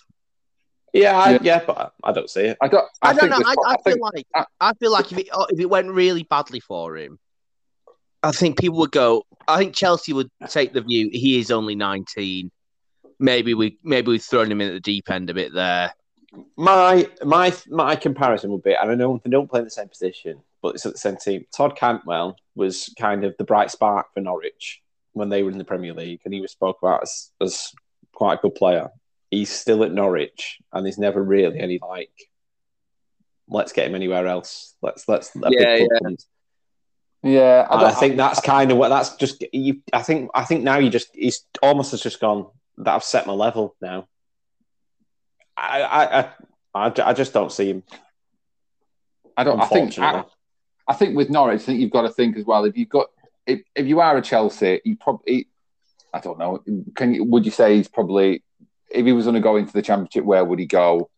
Yeah, I, Yeah. yeah, but I, I don't see it. I don't. I, I, don't know. this- I, I, think- feel like I feel like if it oh, if it went really badly for him, I think people would go. I think Chelsea would take the view he is only nineteen. Maybe we maybe we've thrown him in at the deep end a bit there. My my my comparison would be, and I know they don't play in the same position, but it's at the same team. Todd Cantwell was kind of the bright spark for Norwich when they were in the Premier League, and he was spoke about as, as quite a good player. He's still at Norwich, and there's never really any like, let's get him anywhere else. Let's let's a Yeah, big yeah. comes. Yeah, I, I, think that's kind of what that's just. You, I think I think now you just he's almost has just gone that I've set my level now. I I I, I, I just don't see him. I don't. I think. I, I, think with Norwich, I think you've got to think as well. If you've got, if, if you are a Chelsea, you probably, I don't know. Can you? Would you say he's probably, if he was going to go into the Championship, where would he go?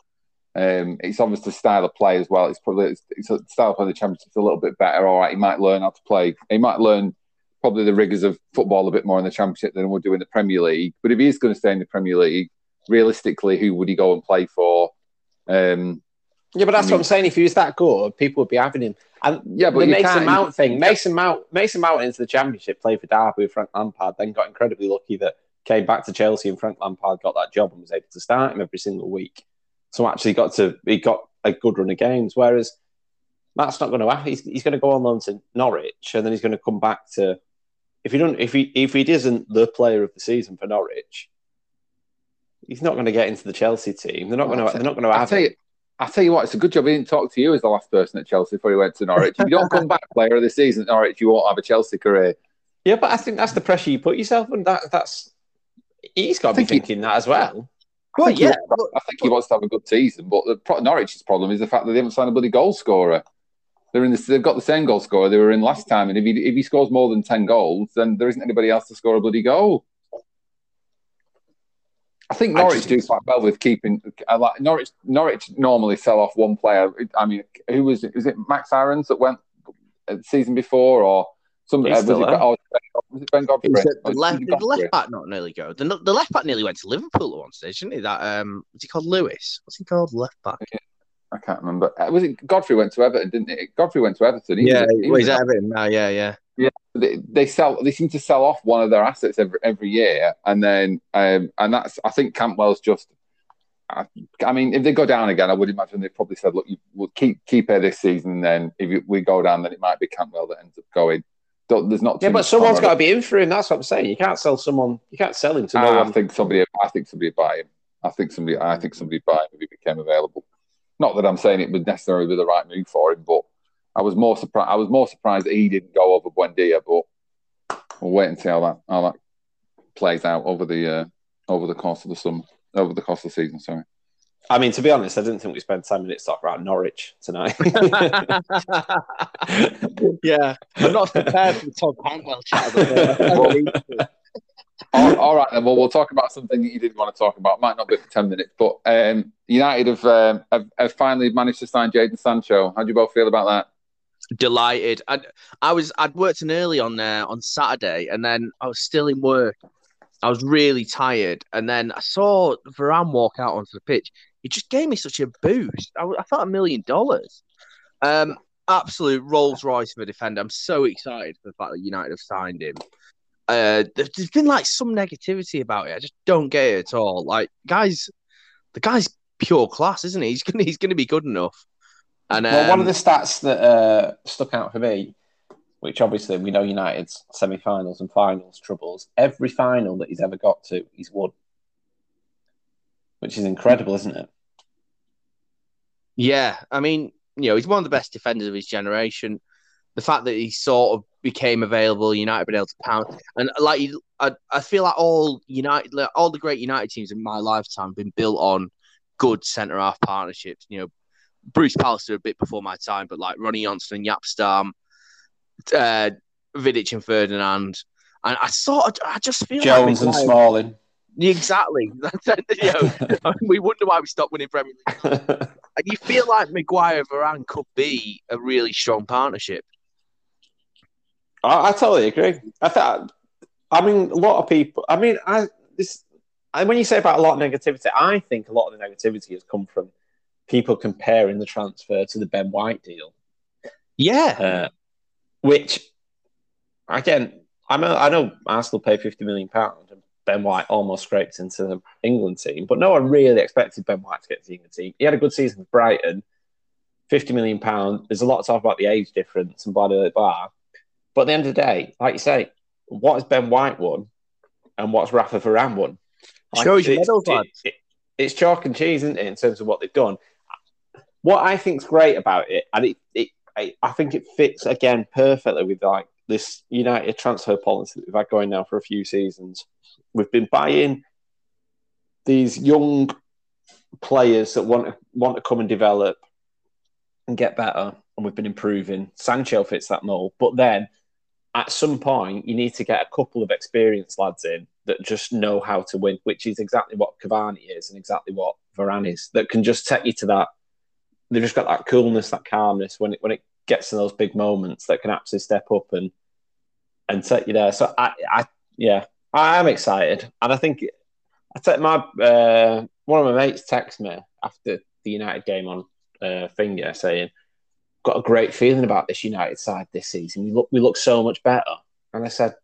Um, it's obviously style of play as well. It's probably it's, it's style of play the championship's a little bit better. All right, he might learn how to play. He might learn probably the rigors of football a bit more in the championship than would do in the Premier League. But if he is going to stay in the Premier League, realistically, who would he go and play for? Um, yeah, but that's I mean, what I'm saying. If he was that good, people would be having him. And yeah, but the Mason Mount thing, Mason Mount, Mason Mount into the championship, played for Derby with Frank Lampard, then got incredibly lucky that came back to Chelsea and Frank Lampard got that job and was able to start him every single week. So actually got to he got a good run of games. Whereas Matt's not going to happen. He's, he's going to go on loan to Norwich and then he's going to come back to if he don't if he if he isn't the player of the season for Norwich, he's not going to get into the Chelsea team. They're not going to. They're not going to have. Tell you, I tell you what, it's a good job he didn't talk to you as the last person at Chelsea before he went to Norwich. If you don't come back player of the season at Norwich, you won't have a Chelsea career. Yeah, but I think that's the pressure you put yourself on. That that's he's got to be thinking he, that as well. Well, yeah, wants, I think he wants to have a good season, but the Norwich's problem is the fact that they haven't signed a bloody goal scorer. They're in this, they've got the same goal scorer they were in last time, and if he if he scores more than ten goals, then there isn't anybody else to score a bloody goal. I think Norwich I just, do quite well with keeping. Uh, like Norwich, Norwich normally sell off one player. I mean, who was it? Was it Max Aarons that went the season before, or some? Uh, was, it, oh, was it Ben Godfrey? The left, did the left back not nearly go? The, the left back nearly went to Liverpool at one stage, didn't he? That um, was he called Lewis? What's he called? Left back. Yeah. I can't remember. Uh, was it Godfrey went to Everton? Didn't it? Godfrey went to Everton. He yeah, was, he well, he's Everton now. Yeah, yeah. They, they, sell. They seem to sell off one of their assets every every year, and then um, and that's. I think Cantwell's just. I, I, mean, if they go down again, I would imagine they probably said, "Look, you will keep keep her this season, then if you, we go down, then it might be Cantwell that ends up going." There's not. Yeah, but someone's got to be in for him. That's what I'm saying. You can't sell someone. You can't sell him to no I one. think somebody. I think somebody buy him. I think somebody. I think somebody buy him if he became available. Not that I'm saying it would necessarily be the right move for him, but I was more surprised. I was more surprised that he didn't go over Buendia, but we'll wait and see how that how that plays out over the uh, over the course of the summer, over the course of the season. Sorry. I mean, to be honest, I didn't think we spent ten minutes talking about Norwich tonight. [laughs] yeah, I'm not prepared for the Todd Cantwell chat. [laughs] all, all right, then. Well, we'll talk about something that you didn't want to talk about. Might not be for ten minutes, but um, United have, um, have, have finally managed to sign Jadon Sancho. How do you both feel about that? Delighted. I, I was I'd worked in early on there on Saturday, and then I was still in work. I was really tired, and then I saw Varane walk out onto the pitch. It just gave me such a boost. I, I felt a million dollars. Um, absolute Rolls Royce of a defender. I'm so excited for the fact that United have signed him uh, there's been like some negativity about it. I just don't get it at all. Like, guys, the guy's pure class, isn't he? He's gonna he's gonna be good enough. And well, one of um, the stats that uh, stuck out for me, which obviously we know United's semi-finals and finals troubles. Every final that he's ever got to, he's won, which is incredible, isn't it? Yeah, I mean, you know, he's one of the best defenders of his generation. The fact that he sort of became available, United been able to pound. And like I, I feel like all United, like, all the great United teams in my lifetime have been built on good centre half partnerships. You know, Bruce Pallister a bit before my time, but like Ronny Johnsen and Jaap Stam, uh, Vidic and Ferdinand. And I sort of, I just feel Jones like and Smalling. Exactly. [laughs] you know, [laughs] we wonder why we stopped winning Premier League. [laughs] and you feel like Maguire and Varane could be a really strong partnership. I, I totally agree. I thought. I mean, a lot of people. I mean, I this. I, when you say about a lot of negativity, I think a lot of the negativity has come from people comparing the transfer to the Ben White deal. Yeah. Uh, which, again, I know I know Arsenal paid fifty million pounds, and Ben White almost scraped into the England team, but no one really expected Ben White to get to the England team. He had a good season with Brighton. Fifty million pound. There's a lot of talk about the age difference and blah blah blah. But at the end of the day, like you say, what has Ben White won and what's Rafa Varane won? Like, Shows you medals, it, it, it's chalk and cheese, isn't it, in terms of what they've done? What I think's great about it, and it, it I, I think it fits again perfectly with like this United transfer policy that we've had going now for a few seasons. We've been buying these young players that want to want to come and develop and get better, and we've been improving. Sancho fits that mold, but then at some point you need to get a couple of experienced lads in that just know how to win, which is exactly what Cavani is and exactly what Varane is. That can just take you to that. They've just got that coolness, that calmness when it when it gets to those big moments that can actually step up and and take you there. So I, I yeah, I am excited, and I think I take my uh, one of my mates text me after the United game on uh, Finger saying, "Got a great feeling about this United side this season. We look we look so much better." And I said,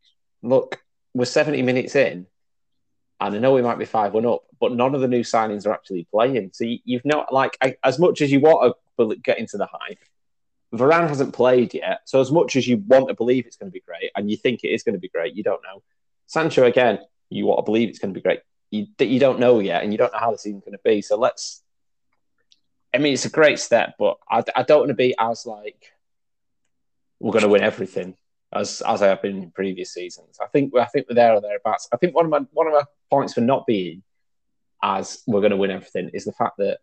"Look, we're seventy minutes in, and I know we might be five one up, but none of the new signings are actually playing. So you, have not like I, as much as you want to get into the hype." Varane hasn't played yet, so as much as you want to believe it's going to be great, and you think it is going to be great, you don't know. Sancho again, you want to believe it's going to be great you you don't know yet, and you don't know how the season's going to be. So let's. I mean, it's a great step, but I, I don't want to be as like we're going to win everything as as I have been in previous seasons. I think I think we're there or thereabouts. I think one of my one of my points for not being as we're going to win everything is the fact that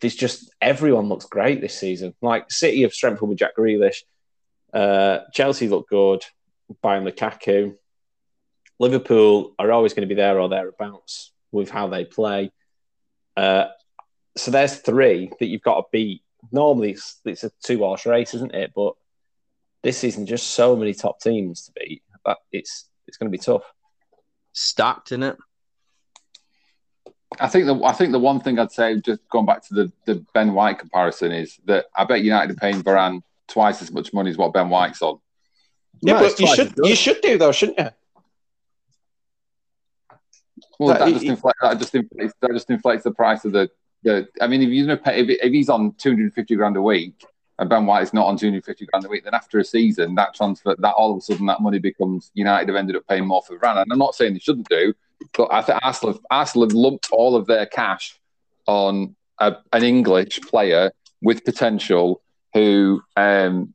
there's just everyone looks great this season. Like City have strengthened with Jack Grealish, uh, Chelsea look good, buying Lukaku. Liverpool are always going to be there or thereabouts with how they play. Uh, so there's three that you've got to beat. Normally it's, it's a two horse race, isn't it? But this season, just so many top teams to beat that it's it's going to be tough. Stacked in it. I think the I think the one thing I'd say, just going back to the, the Ben White comparison, is that I bet United are paying Varane twice as much money as what Ben White's on. Yeah, no, but you should you should do though, shouldn't you? Well, that, that just inflates that just inflates that just inflates the price of the. the I mean, if you're going to pay if, if he's on 250 grand a week and Ben White is not on 250 grand a week, then after a season, that transfer that all of a sudden that money becomes United have ended up paying more for Varane. And I'm not saying they shouldn't do, but I think Arsenal have, Arsenal have lumped all of their cash on a, an English player with potential who um,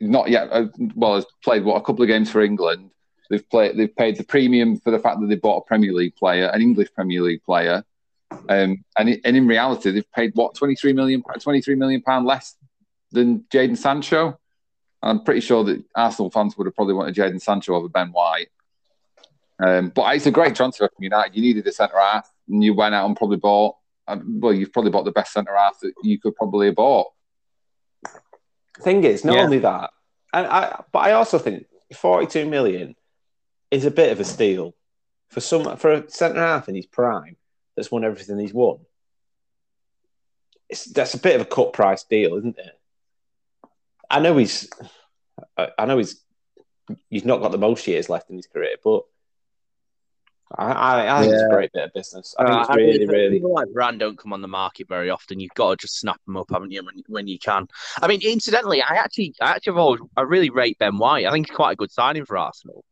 not yet uh, well has played what a couple of games for England They've played. They've paid the premium for the fact that they bought a Premier League player, an English Premier League player, um, and and in reality, they've paid what 23 million, 23 million pound less than Jadon Sancho. I'm pretty sure that Arsenal fans would have probably wanted Jadon Sancho over Ben White. Um, but it's a great transfer from United. You needed a centre half, and you went out and probably bought. Um, well, you've probably bought the best centre half that you could probably have bought. Thing is, not yeah. only that, and I, but I also think 42 million is a bit of a steal for some for a centre half in his prime that's won everything he's won. It's, that's a bit of a cut price deal, isn't it? I know he's, I, I know he's, he's not got the most years left in his career, but I, I, I think yeah. it's a great bit of business. I think uh, it's really, I mean, really. People like Brand don't come on the market very often. You've got to just snap them up, haven't you, when, when you can. I mean, incidentally, I actually, I actually always, I really rate Ben White. I think he's quite a good signing for Arsenal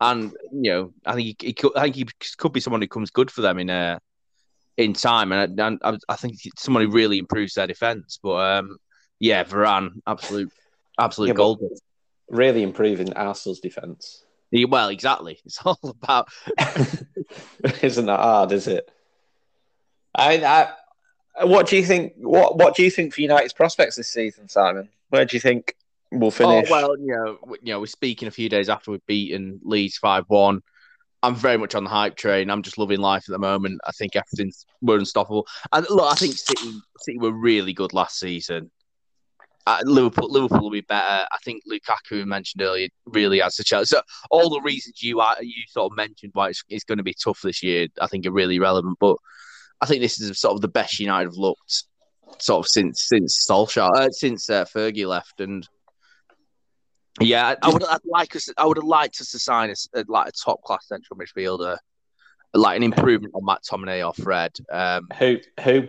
and you know, I think he, he could, I think he could be someone who comes good for them in uh, in time, and, and I, I think someone who really improves their defense. But um, yeah, Varane, absolute, absolute yeah, gold. Really improving Arsenal's defense. Yeah, well, exactly. It's all [laughs] about. [laughs] Isn't that hard? Is it? I, I, what do you think? What What do you think for United's prospects this season, Simon? Where do you think we'll oh, finish. Oh, well, you know, you know, we're speaking a few days after we've beaten Leeds five one. I'm very much on the hype train. I'm just loving life at the moment. I think everything's we're unstoppable. And look, I think City City were really good last season. Uh, Liverpool Liverpool will be better. I think Lukaku mentioned earlier really has the chance. So all the reasons you are you sort of mentioned why it's, it's going to be tough this year, I think are really relevant. But I think this is sort of the best United have looked sort of since since Solskjaer, uh, since uh, Fergie left, and yeah, I would. I'd like us. I would have liked us to sign a, like a top class central midfielder, like an improvement on McTominay or Fred. Um, who? Who?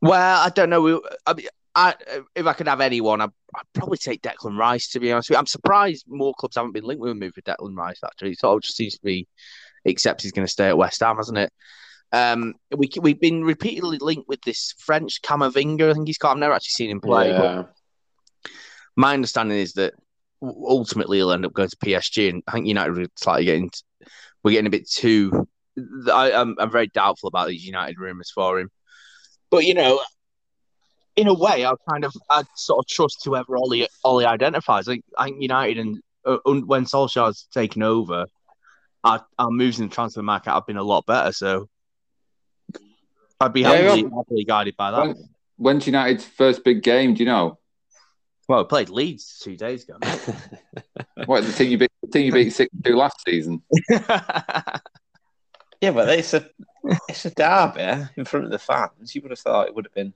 Well, I don't know. We, I mean, I, if I could have anyone, I'd, I'd, probably take Declan Rice. To be honest with you, I'm surprised more clubs haven't been linked with a move for Declan Rice. Actually, it sort of just seems to be, except he's going to stay at West Ham, hasn't it? Um, we we've been repeatedly linked with this French Camavinga. I think he's called. I've never actually seen him play. but Yeah. my understanding is that ultimately he'll end up going to PSG, and I think United are slightly getting we're getting a bit too. I, I'm I'm very doubtful about these United rumours for him, but you know, in a way, I kind of I sort of trust whoever Ollie Ollie identifies. I think, I think United and uh, when Solskjaer's taken over, our, our moves in the transfer market have been a lot better. So I'd be Yeah, happily, yeah. happily guided by that. When, when's United's first big game? Do you know? Well, we played Leeds two days ago. [laughs] What the team you beat? The team you beat six two last season. [laughs] Yeah, but it's a it's a derby in front of the fans. You would have thought it would have been.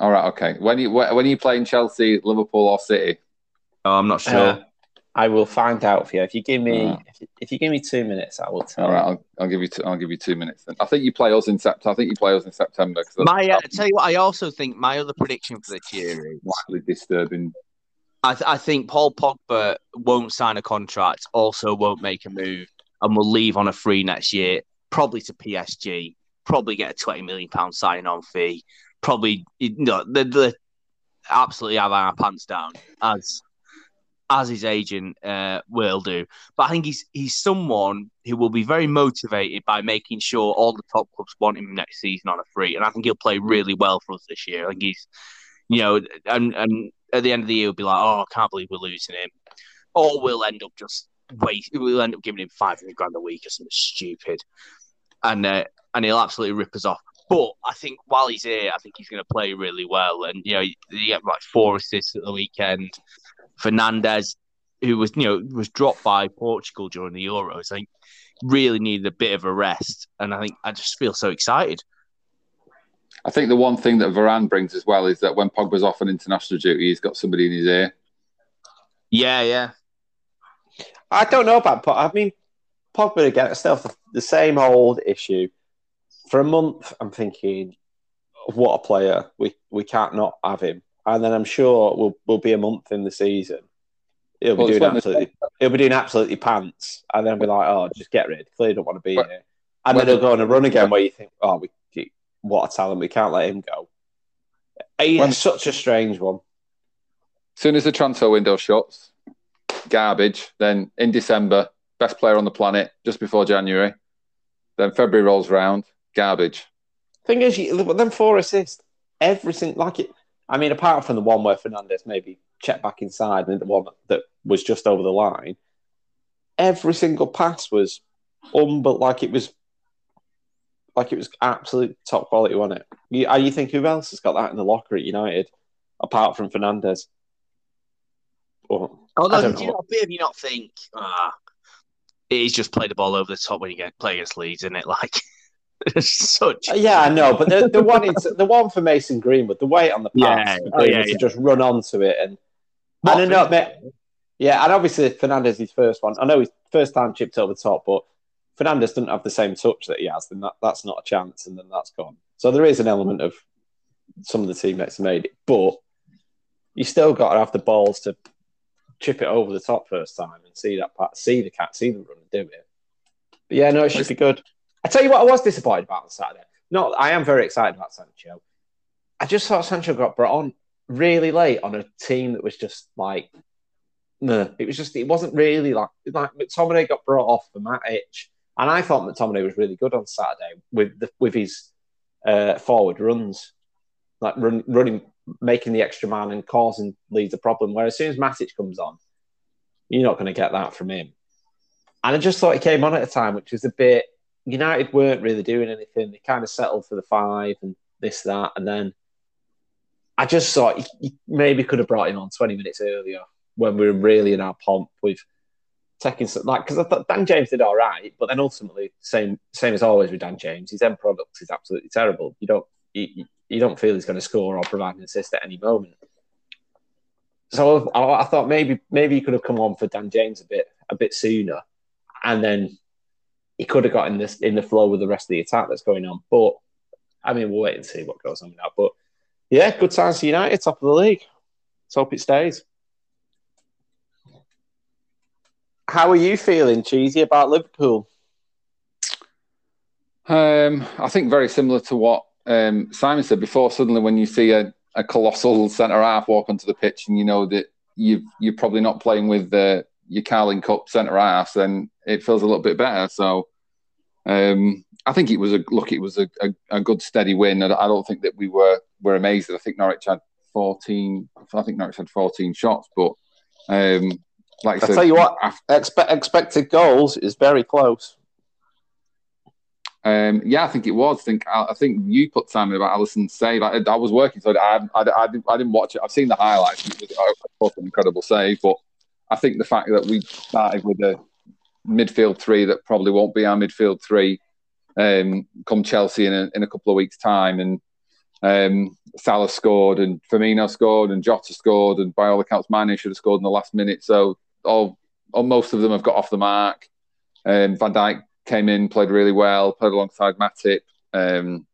All right, okay. When you when are you playing Chelsea, Liverpool, or City? oh, I'm not sure. Uh, I will find out for you if you give me Alright. if, you, if you give me two minutes. I will tell. All right, I'll, I'll give you two, I'll give you two minutes. Then I think you play us in September. I think you play us in September My, uh, tell you what, I also think my other prediction for this year is slightly disturbing. I, th- I think Paul Pogba won't sign a contract, also won't make a move, and will leave on a free next year, probably to PSG, probably get a twenty million pound signing on fee, probably you know the, the absolutely have our pants down as as his agent uh, will do. But I think he's he's someone who will be very motivated by making sure all the top clubs want him next season on a free, and I think he'll play really well for us this year. I think he's, you know, and and at the end of the year, he'll be like, oh, I can't believe we're losing him, or we'll end up just wait, we'll end up giving him five hundred grand a week or something stupid, and uh, and he'll absolutely rip us off. But I think while he's here, I think he's going to play really well, and you know, he get like four assists at the weekend. Fernandes, who was you know was dropped by Portugal during the Euros, I think really needed a bit of a rest, and I think I just feel so excited. I think the one thing that Varane brings as well is that when Pogba's off on international duty, he's got somebody in his ear. Yeah, yeah, I don't know about Pogba. I mean, Pogba again, still the, the same old issue. For a month, I'm thinking, what a player. We we can't not have him. And then I'm sure we'll we'll be a month in the season. He'll be Well, doing absolutely. He'll be doing absolutely pants, and then we'll be like, "Oh, just get rid. Clearly, don't want to be here." And then he'll go on a run again where you think, "Oh, we what a talent. We can't let him go." He's such a strange one. As soon as the transfer window shuts, garbage. Then in December, best player on the planet just before January. Then February rolls round, garbage. Thing is, you, but then four assists, everything like it. I mean, apart from the one where Fernandes maybe checked back inside and the one that was just over the line, every single pass was um, but like it was, like it was absolute top quality, wasn't it? You, uh, you think who else has got that in the locker at United, apart from Fernandes? Well, I Although, don't do you know. not, do you not think ah, he's just played the ball over the top when you get play against Leeds, isn't it? [laughs] Like it's [laughs] such. Uh, Yeah, I know, but the, the [laughs] one is, the one for Mason Greenwood, the weight on the pass, Yeah. for Oh, yeah, Greenwood to yeah. just run onto it and I don't know, a- mate. Yeah, and obviously Fernandes his first one. I know his first time chipped over the top, but Fernandes doesn't have the same touch that he has. Then that, that's not a chance, and then that's gone. So there is an element of some of the teammates made it, but you still got to have the balls to chip it over the top first time and see that part, see the cat, see them run and do it. But yeah, no, it should be good. I tell you what, I was disappointed about on Saturday. No, I am very excited about Sancho. I just thought Sancho got brought on really late on a team that was just like, no, it was just it wasn't really like like McTominay got brought off for Matic, and I thought McTominay was really good on Saturday with the, with his uh, forward runs, like run, running, making the extra man and causing Leeds a problem. Where as soon as Matic comes on, you're not going to get that from him. And I just thought he came on at a time which was a bit. United weren't really doing anything. They kind of settled for the five and this that, and then I just thought maybe could have brought him on 20 minutes earlier when we were really in our pomp with taking some like because I thought Dan James did all right, but then ultimately same same as always with Dan James, his end product is absolutely terrible. You don't you, you don't feel he's going to score or provide an assist at any moment. So I, I thought maybe maybe he could have come on for Dan James a bit a bit sooner, and then he could have got in this in the flow with the rest of the attack that's going on. But I mean, we'll wait and see what goes on with that. But yeah, good times for United, top of the league. Let's hope it stays. How are you feeling, Cheesy, about Liverpool? Um, I think very similar to what um, Simon said before. Suddenly, when you see a, a colossal [laughs] centre half walk onto the pitch, and you know that you you're probably not playing with your Carling Cup centre half, then it feels a little bit better. So, um, I think it was a look. It was a, a, a good steady win. I, I don't think that we were were amazed. I think Norwich had fourteen. I think Norwich had fourteen shots, but um, like I, said, tell you what, af- expe- expected goals is very close. Um, yeah, I think it was. I think I, I think you put Simon about Alisson's save. I, I was working, so I, I, I, didn't, I didn't watch it. I've seen the highlights. It was of course, an incredible save, but I think the fact that we started with a midfield three that probably won't be our midfield three um, come Chelsea in a, in a couple of weeks' time, and um, Salah scored, and Firmino scored, and Jota scored, and by all accounts, Mane should have scored in the last minute. So all, all most of them have got off the mark. Um, Van Dijk came in, played really well, played alongside Matip. Um,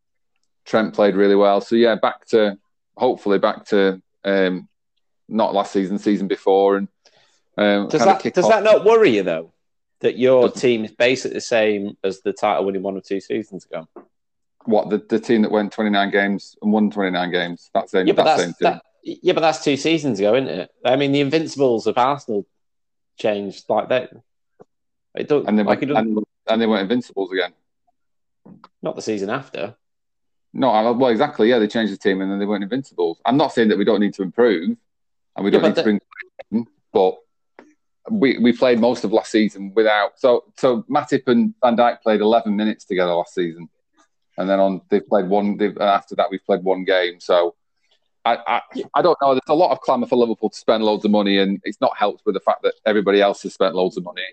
Trent played really well. So yeah, back to hopefully back to um, not last season, season before, and um, Does that does off- that not worry you though? That your team is basically the same as the title winning one or two seasons ago. what the, the team that went 29 games and won 29 games? That same Yeah, but that that's same team. that, yeah, but that's two seasons ago, isn't it? I mean, the Invincibles of Arsenal changed like that. It don't and they like went, and, and they went invincibles again. not the season after. No, well, exactly. Yeah, they changed the team and then they weren't invincibles. I'm not saying that we don't need to improve and we don't but need to the- bring, but we we played most of last season without. So so Matip and Van Dijk played 11 minutes together last season, and then on they've played one. They've, after that, we've played one game. So. I, I, I don't know. There's a lot of clamour for Liverpool to spend loads of money, and it's not helped with the fact that everybody else has spent loads of money.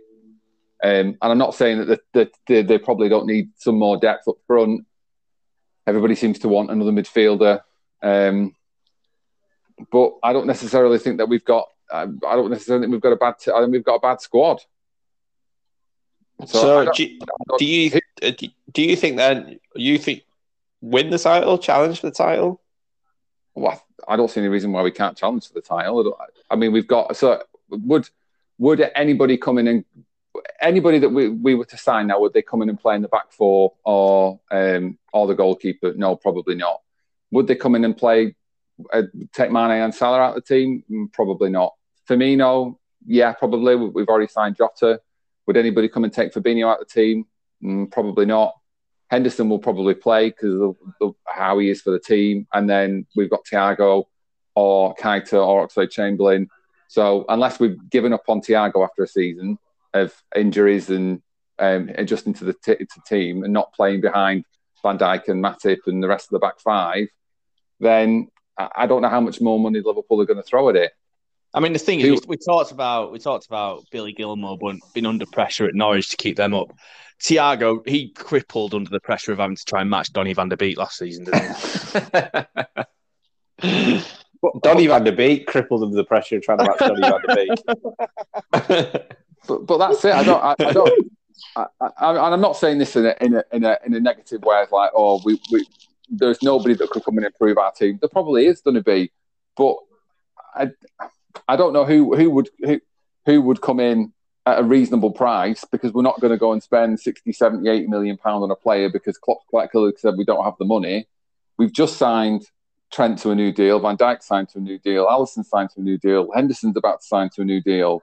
Um, and I'm not saying that, that, they, they probably don't need some more depth up front. Everybody seems to want another midfielder. Um, but I don't necessarily think that we've got. I I don't necessarily think we've got a bad. T- I think we've got a bad squad. So, I don't- you, do you uh, do- do you think then you think win the title, challenge for the title? well, I don't see any reason why we can't challenge for the title. I, I mean, we've got. So would would anybody come in and anybody that we, we were to sign now would they come in and play in the back four or um, or the goalkeeper? No, probably not. Would they come in and play uh, take Mane and Salah out of the team? Mm, Probably not. Firmino, yeah, probably. We- We've already signed Jota. Would anybody come and take Fabinho out of the team? Mm, Probably not. Henderson will probably play because of, how he is for the team. And then we've got Thiago or Keita or Oxlade Chamberlain. So unless we've given up on Thiago after a season of injuries and um, adjusting to the t- to team and not playing behind Van Dijk and Matip and the rest of the back five, then I I don't know how much more money Liverpool are going to throw at it. I mean, the thing is, Who- we, we talked about we talked about Billy Gilmour but being under pressure at Norwich to keep them up. Thiago, he crippled under the pressure of having to try and match Donny van der Beek last season, didn't he? [laughs] Donny van der Beek crippled under the pressure of trying to match Donny van der Beek. [laughs] But, but that's it. I don't. I, I don't. I, I, and I'm not saying this in a, in a in a in a negative way. It's like, oh, we, we there's nobody that could come and improve our team. There probably is going to be, but I I don't know who who would who who would come in at a reasonable price because we're not going to go and spend 60, 70, 80 million pound on a player because Klopp's quite clearly said we don't have the money. We've just signed Trent to a new deal. Van Dijk signed to a new deal. Alisson signed to a new deal. Henderson's about to sign to a new deal.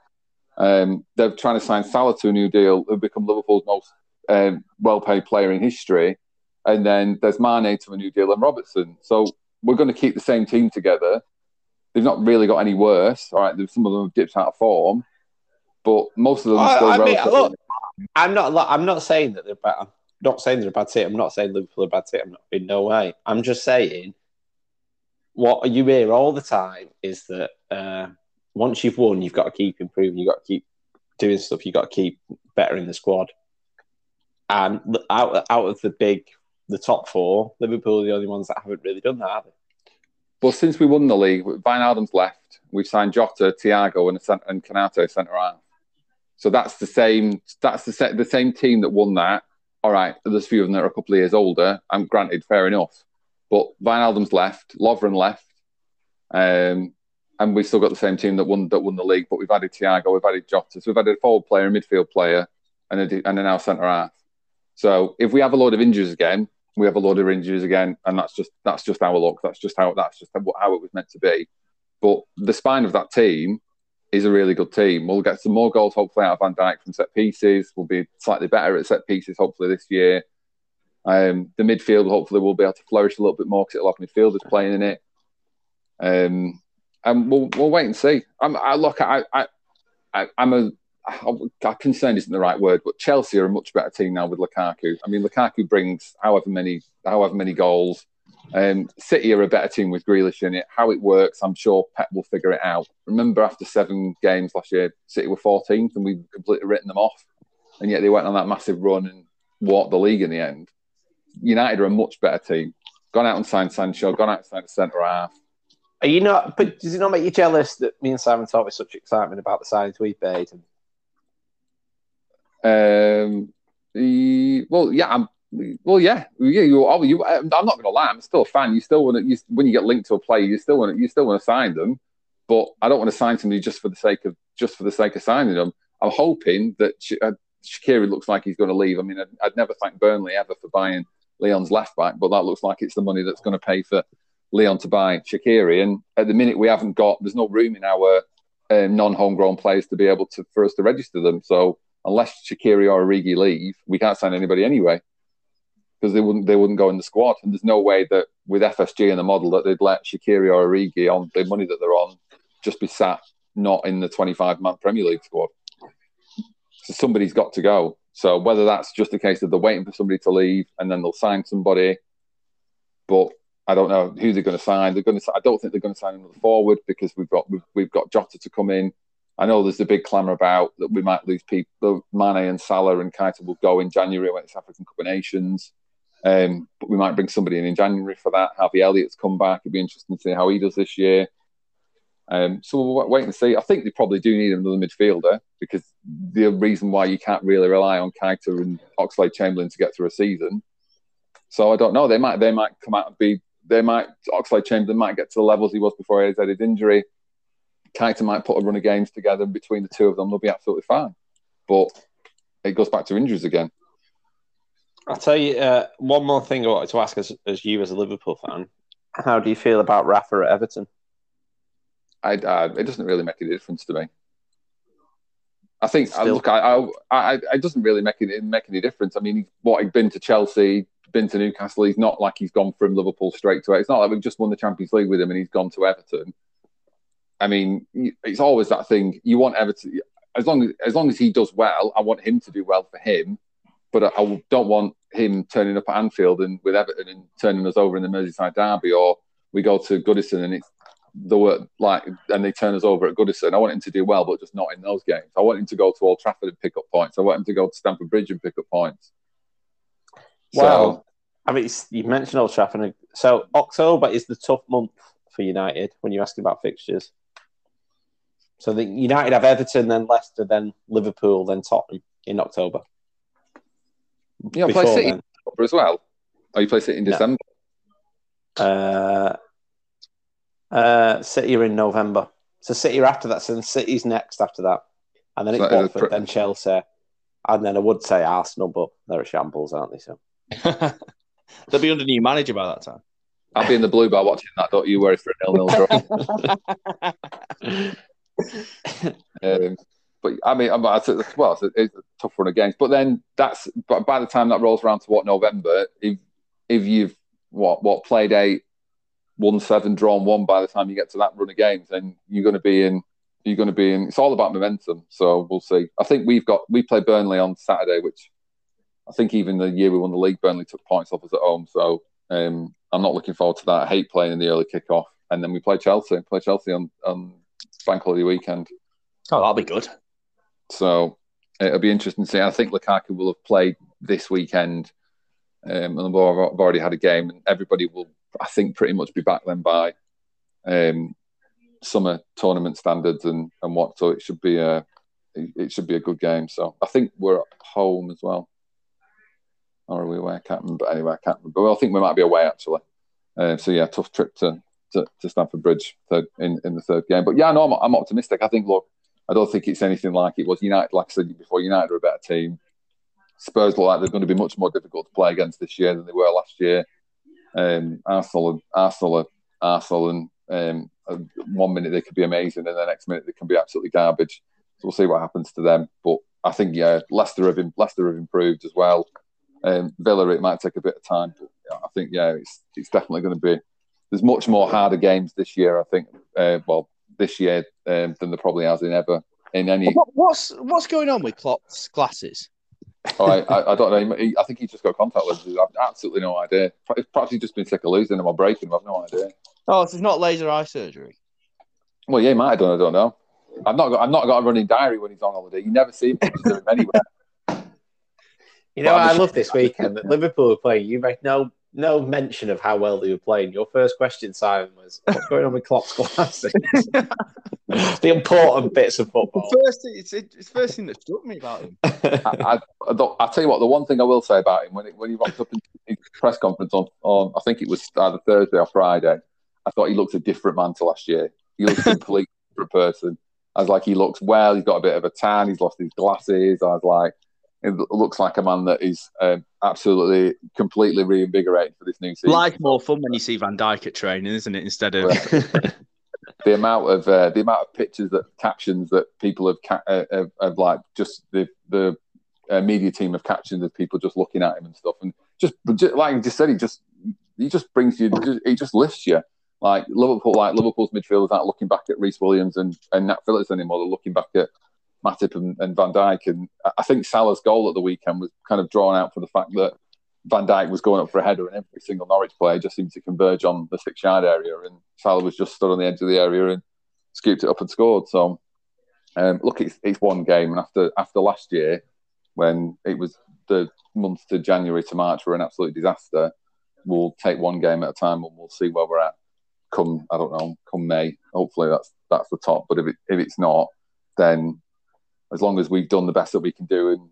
Um, they're trying to sign Salah to a new deal, who become Liverpool's most um, well-paid player in history. And then there's Mane to a new deal and Robertson. So we're going to keep the same team together. They've not really got any worse. All right, some of them have dipped out of form, but most of them are still I mean, relatively. look, I'm not. I'm not saying that they're bad. I'm not saying they're a bad team. I'm not saying Liverpool are a bad team. I'm not, in no way. I'm just saying what you hear all the time is that uh, once you've won, you've got to keep improving. You've got to keep doing stuff. You've got to keep bettering the squad. And out out of the big, the top four, Liverpool are the only ones that haven't really done that. But since we won the league, Wijnaldum left. We've signed Jota, Thiago, and and Konate centre half. So that's the same. That's the the same team that won that. All right, there's a few of them that are a couple of years older. I'm granted, fair enough. But Wijnaldum left, Lovren left, um, and we've still got the same team that won that won the league. But we've added Thiago, we've added Jota, so we've added a forward player, a midfield player, and a, and a now centre half. So if we have a load of injuries again, we have a lot of injuries again, and that's just that's just our luck. That's just how that's just how it was meant to be. But the spine of that team is a really good team. We'll get some more goals hopefully out of Van Dijk from set pieces. We'll be slightly better at set pieces hopefully this year. Um, the midfield hopefully will be able to flourish a little bit more because it'll have midfielders playing in it. Um, and we'll we'll wait and see. I'm I look I I, I am a concerned isn't the right word, but Chelsea are a much better team now with Lukaku. I mean, Lukaku brings however many however many goals. Um, City are a better team with Grealish in it. How it works, I'm sure Pep will figure it out. Remember, after seven games last year, City were 14th, and we completely written them off, and yet they went on that massive run and walked the league in the end. United are a much better team. Gone out and signed Sancho. Gone out and signed a centre half. Are you not? But does it not make you jealous that me and Simon talk with such excitement about the signings we've made? Um, well, yeah, I'm, well, yeah, yeah. You, oh, you, I'm not going to lie. I'm still a fan. You still want to, you, when you get linked to a player, you still want you still want to sign them. But I don't want to sign somebody just for the sake of just for the sake of signing them. I'm hoping that uh, Shaqiri looks like he's going to leave. I mean, I'd, I'd never thank Burnley ever for buying Lyon's left back, but that looks like it's the money that's going to pay for Lyon to buy Shaqiri. And at the minute, we haven't got. There's no room in our um, non-homegrown players to be able to for us to register them. So unless Shaqiri or Origi leave, we can't sign anybody anyway because they wouldn't they wouldn't go in the squad. And there's no way that with FSG and the model that they'd let Shaqiri or Origi on the money that they're on just be sat not in the 25 man Premier League squad. So somebody's got to go. So whether that's just a case of they're waiting for somebody to leave and then they'll sign somebody, but I don't know who they're going to sign. They're going to. I don't think they're going to sign another forward because we've got we've, we've got Jota to come in. I know there's a big clamour about that we might lose people. Mane and Salah and Keita will go in January when it's African Cup of Nations. Um, but we might bring somebody in in January for that. Harvey Elliott's come back. It'd be interesting to see how he does this year. Um, so we'll wait and see. I think they probably do need another midfielder because the reason why you can't really rely on Keita and Oxlade Chamberlain to get through a season. So I don't know. They might they might come out and be they might Oxlade Chamberlain might get to the levels he was before he had his injury. Keita might put a run of games together between the two of them. They'll be absolutely fine. But it goes back to injuries again. I'll tell you uh, one more thing I wanted to ask as, as you as a Liverpool fan. How do you feel about Rafa at Everton? I, uh, it doesn't really make a difference to me. I think I look, I, I, I, it doesn't really make it make any difference. I mean, what he's been to Chelsea, been to Newcastle. He's not like he's gone from Liverpool straight to it. It's not like we've just won the Champions League with him and he's gone to Everton. I mean, it's always that thing. You want Everton as long as as long as he does well. I want him to do well for him, but I, I don't want him turning up at Anfield and with Everton and turning us over in the Merseyside derby, or we go to Goodison and it's the word like and they turn us over at Goodison. I want him to do well, but just not in those games. I want him to go to Old Trafford and pick up points. I want him to go to Stamford Bridge and pick up points. Well, so, I mean, you mentioned Old Trafford. So October is the tough month for United when you're asking about fixtures. So the United have Everton, then Leicester, then Liverpool, then Tottenham in October. Yeah, play City then. as well. Oh, you play City in December. No. Uh, uh, City are in November. So City are after that. So City's next after that, and then it's so Watford, then Chelsea, and then I would say Arsenal, but they're a shambles, aren't they? So [laughs] they'll be under new manager by that time. I'll be in the blue bar watching that. Don't you worry for a nil nil draw. [laughs] [laughs] um, but I mean, well, it's, it's, it's a tough run of games. But then that's but by the time that rolls around to what November, if if you've what what played eight, won seven, drawn one by the time you get to that run of games, then you're going to be in. You're going to be in. It's all about momentum. So we'll see. I think we've got we play Burnley on Saturday, which I think even the year we won the league, Burnley took points off us at home. So um, I'm not looking forward to that. I hate playing in the early kickoff, and then we play Chelsea. Play Chelsea on on bank holiday weekend. Oh, that'll be good. So it'll be interesting to see. I think Lukaku will have played this weekend, um, and they've already had a game, and everybody will, I think, pretty much be back then by um, summer tournament standards and and what. So it should be a it should be a good game. So I think we're at home as well. Or are we away? I can't remember. Anyway, I can't remember. Well, I think we might be away actually. Uh, so yeah, tough trip to to, to Stamford Bridge third, in, in the third game. But yeah, no, I'm, I'm optimistic. I think, look, I don't think it's anything like it was United. Like I said before, United are a better team. Spurs look like they're going to be much more difficult to play against this year than they were last year. Um, Arsenal, Arsenal, Arsenal, and um, one minute they could be amazing, and the next minute they can be absolutely garbage. So we'll see what happens to them. But I think yeah, Leicester have Leicester have improved as well. Um, Villa it might take a bit of time, but I think yeah, it's it's definitely going to be. There's much more harder games this year. I think. Uh, well, this year um, than there probably has in ever in any. What, what's what's going on with Klopp's glasses? oh, I, I, I, don't know. He, I think he's just got contact lenses. I've absolutely no idea. Perhaps he's just been sick of losing them or breaking them. I've no idea. Oh, so it's not laser eye surgery. Well, yeah, he might have done. I don't know. I've not got. I've not got a running diary when he's on holiday. You never see him anywhere. [laughs] You know, I love this weekend that Liverpool were playing. You make no no mention of how well they were playing. Your first question, Simon, was what's going on with Klopp's glasses? [laughs] the important bits of football. The first thing, it's, it's the first thing that struck me about him. I, I, will tell you what. The one thing I will say about him when it, when he rocked up in his press conference on, on, I think it was either Thursday or Friday. I thought he looked a different man to last year. He looks a [laughs] completely different person. I was like, he looks well. He's got a bit of a tan. He's lost his glasses. I was like, it looks like a man that is um, absolutely, completely reinvigorated for this new season. Life more fun when you see Van Dijk at training, isn't it? Instead of [laughs] the amount of uh, the amount of pictures that captions that people have, ca- uh, have, have like just the the uh, media team have captioned of people just looking at him and stuff, and just, just like you just said, he just he just brings you, he just lifts you. Like Liverpool, like Liverpool's midfielders aren't looking back at Rhys Williams and, and Nat Phillips anymore. They're looking back at Matip and, and Van Dijk. And I think Salah's goal at the weekend was kind of drawn out for the fact that Van Dijk was going up for a header, and every single Norwich player just seemed to converge on the six yard area, and Salah was just stood on the edge of the area and scooped it up and scored. So, um, look, it's, it's one game, and after after last year, when it was the months to January to March were an absolute disaster, we'll take one game at a time, and we'll see where we're at. Come, I don't know, come May. Hopefully, that's that's the top. But if it, if it's not, then as long as we've done the best that we can do and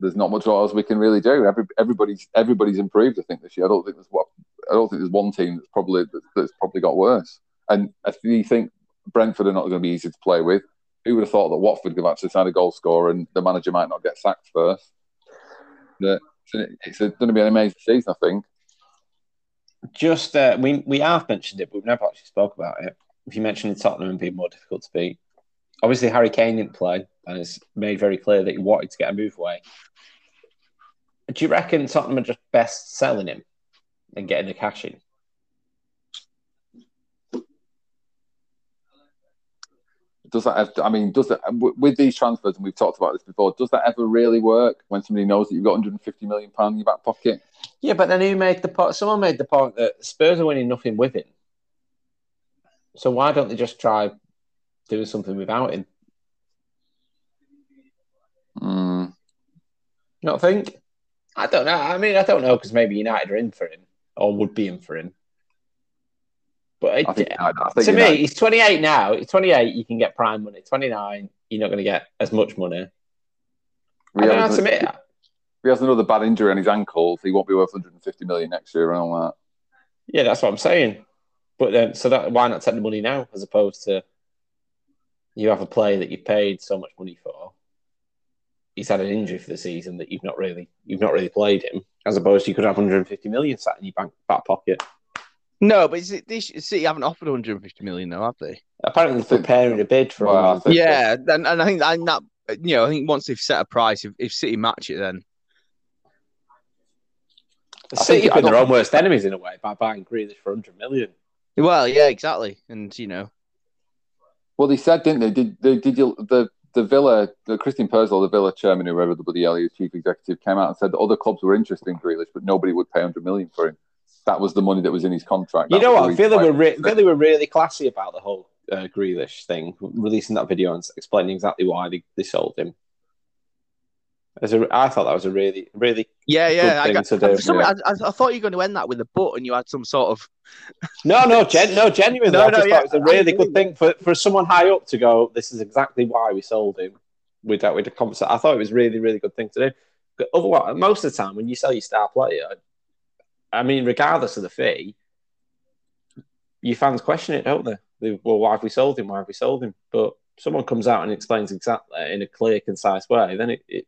there's not much else we can really do. Every, everybody's everybody's improved. I think this year. I don't think there's what I don't think there's one team that's probably that's probably got worse. And if you think Brentford are not going to be easy to play with, who would have thought that Watford could have actually signed a goal scorer and the manager might not get sacked first? It's going to be an amazing season, I think. Just uh, we we have mentioned it, but we've never actually spoke about it. If you mentioned Tottenham being more difficult to beat, obviously Harry Kane didn't play and it's made very clear that he wanted to get a move away. Do you reckon Tottenham are just best selling him and getting the cash in? Does that? Have, I mean, does that with these transfers? And we've talked about this before. Does that ever really work when somebody knows that you've got 150 million pound in your back pocket? Yeah, but then who made the point? Someone made the point that Spurs are winning nothing with him. So why don't they just try doing something without him? Mm. Not think. I don't know. I mean, I don't know because maybe United are in for him or would be in for him. But it, think, to me, he's 28 now. He's 28. You can get prime money. 29, you're not going to get as much money. I don't know to he has another bad injury on his ankles, he won't be worth 150 million next year and all that. Yeah, that's what I'm saying. But then, so that why not take the money now as opposed to you have a player that you paid so much money for he's had an injury for the season that you've not really you've not really played him, as opposed to you could have 150 million sat in your bank back pocket. No, but is it, this City haven't offered 150 million though, have they? Apparently, they're preparing a bid for. Well, yeah, and, and I think I think that you know I think once they've set a price, if, if City match it, then City have been their own worst enemies in a way by buying Grealish for 100 million. Well, yeah, exactly, and you know. Well, they said, didn't they? Did, did, did you the the Villa, the Christian Purslow, the Villa chairman, whoever the bloody hell chief executive, came out and said that other clubs were interested in Grealish, but nobody would pay 100 million for him. That was the money that was in his contract. You know what? Villa were, re- Villa were really classy about the whole uh, Grealish thing, releasing that video and explaining exactly why they, they sold him. As a, I thought that was a really, really yeah, yeah. I, got, I, I, I, thought you were going to end that with a but, and you had some sort of [laughs] no, no, gen, no, genuinely. no, I just no, thought it was a really good thing for, for someone high up to go. This is exactly why we sold him. With that, with the conversation, I thought it was really, really good thing to do. But otherwise, most of the time, when you sell your star player, I mean, regardless of the fee, your fans question it, don't they? they? Well, why have we sold him? Why have we sold him? But someone comes out and explains exactly in a clear, concise way, then it, it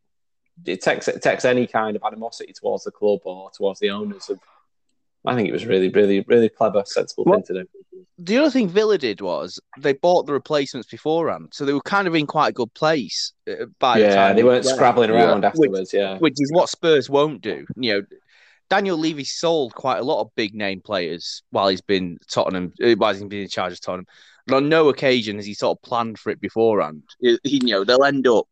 it takes it takes any kind of animosity towards the club or towards the owners of. I think it was really, really, really clever, sensible Well- thing to do. The other thing Villa did was they bought the replacements beforehand, so they were kind of in quite a good place uh, by the Yeah, time they weren't scrabbling Yeah. around afterwards. Yeah, which is what Spurs won't do. You know, Daniel Levy sold quite a lot of big name players while he's been Tottenham, uh, while he's been in charge of Tottenham. And on no occasion has he sort of planned for it beforehand. He- you know, they'll end up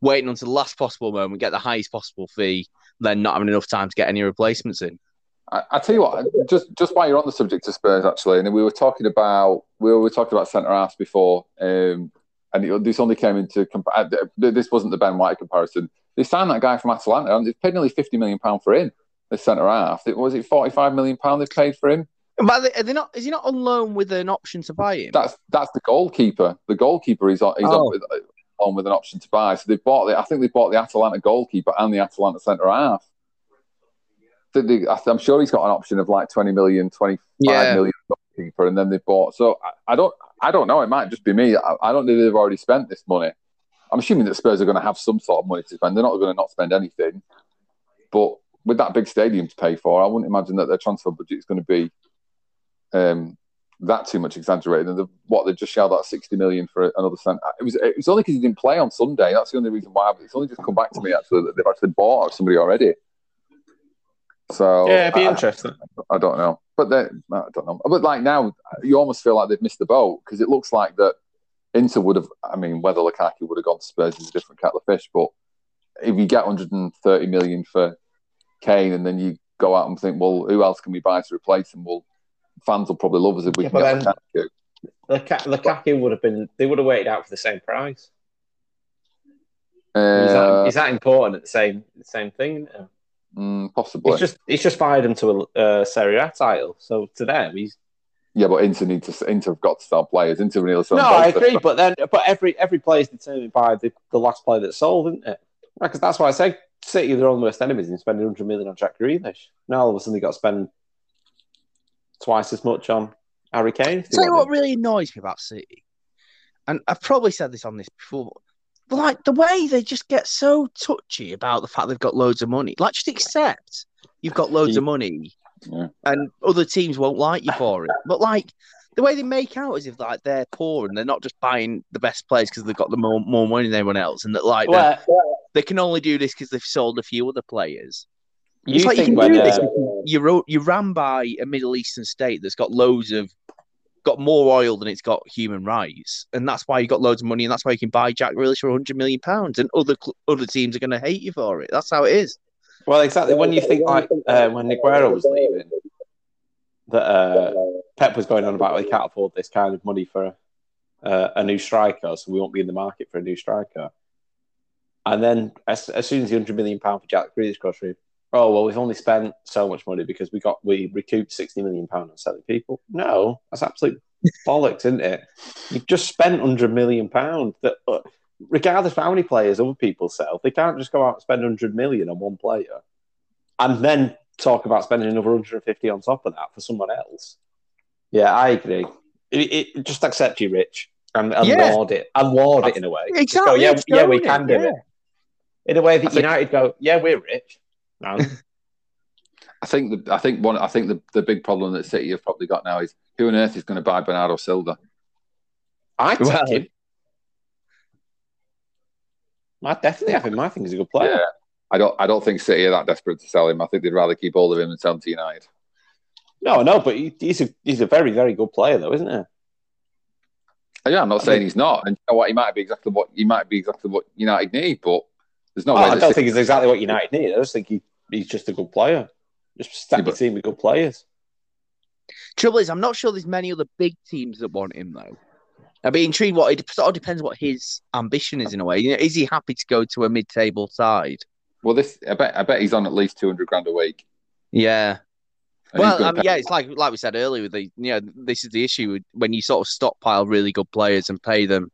waiting until the last possible moment, get the highest possible fee, then not having enough time to get any replacements in. I, I tell you what, just just while you're on the subject of Spurs, actually, and we were talking about we were talking about centre halves before, um, and it, this only came into compa- uh, this wasn't the Ben White comparison. They signed that guy from Atalanta, and they paid nearly fifty million pound for him. The centre half, it was it forty five million pound they paid for him. But are they, are they not? Is he not on loan with an option to buy him? That's that's the goalkeeper. The goalkeeper is on, he's Oh. on, with, on with an option to buy. So they bought the. I think they bought the Atalanta goalkeeper and the Atalanta centre half. I'm sure he's got an option of like 20 million, 25 Yeah. million goalkeeper, and then they bought. So I, I don't, I don't know. It might just be me. I, I don't know if they've already spent this money. I'm assuming that Spurs are going to have some sort of money to spend. They're not going to not spend anything. But with that big stadium to pay for, I wouldn't imagine that their transfer budget is going to be um, that too much exaggerated. And the, what they just shelled out 60 million for another centre. It was it was only because he didn't play on Sunday. That's the only reason why. But It's only just come back to me actually that they've actually bought somebody already. So yeah, it'd be I- interesting. I don't know, but they, I don't know. But like now, you almost feel like they've missed the boat because it looks like that Inter would have. I mean, whether Lukaku would have gone to Spurs is a different kettle of fish. But if you get 130 million for Kane, and then you go out and think, well, who else can we buy to replace him? Well, fans will probably love us if we Yeah, can get then- Lukaku. Lukaku would have been. They would have waited out for the same price. is, Uh, that, is that important at the same the same thing? mm, possibly. It's just it's just fired him to a uh, Serie A title. So to them, he's Yeah, but Inter need to. Inter have got to sell players. Inter really. no, I agree. But then, but every every player is determined by the, the last player that's sold, isn't it? Because that's why I say City are their own worst enemies in spending 100 million on Jack Grealish. Now all of a sudden they got to spend twice as much on Harry Kane. Tell you what really annoys me about City, and I've probably said this on this before, but like the way they just get so touchy about the fact they've got loads of money. Like, just accept you've got loads of money, Yeah. and other teams won't like you for it. But like the way they make out is if like they're poor and they're not just buying the best players because they've got the more, more money than anyone else, and that like Well, they can only do this because they've sold a few other players. You it's like you can when do this. You're you're ran by a Middle Eastern state that's got loads of got more oil than it's got human rights, and that's why you got loads of money, and that's why you can buy Jack Grealish for 100 million pounds, and other other teams are going to hate you for it. That's how it is. Well, exactly. When you think like uh, when Aguero was leaving, that uh, Pep was going on about we can't afford this kind of money for uh, a new striker, so we won't be in the market for a new striker. And then as, as soon as the hundred million pound for Jack Grealish goes through, oh well, we've only spent so much money because we got we recouped sixty million pound on selling people. No, that's absolute bollocks, isn't it? You've just spent hundred million pound that. Uh, regardless of how many players other people sell, they can't just go out and spend 100 million on one player and then talk about spending another 150 on top of that for someone else. Yeah, I agree. It, it, just accept you rich and, and Yeah. it and laud it in a way. Just go, Exactly, yeah, yeah, we it, can do yeah. it. In a way that think- United go, yeah, we're rich. No. [laughs] I think the I think one I think the, the big problem that City have probably got now is who on earth is going to buy Bernardo Silva? I take Well- him. I definitely have him. I think he's a good player. Yeah. I don't I don't think City are that desperate to sell him. I think they'd rather keep hold of him and sell him to United. No, no, but he, he's a he's a very very good player though, isn't he? Yeah, I'm not I saying think- he's not. And you know what? He might be exactly what he might be exactly what United need, but there's no Oh, way. I don't think he's exactly what United need. I just think he, he's just a good player. Just stack Yeah, your but- team with good players. Trouble is, I'm not sure there's many other big teams that want him though. I'd be intrigued. What it sort of depends what his ambition is in a way. You know, is he happy to go to a mid-table side? well, this I bet I bet he's on at least two hundred grand a week. Yeah. And Well, gonna I mean, pay- yeah, it's like like we said earlier. With the you know, this is the issue when you sort of stockpile really good players and pay them,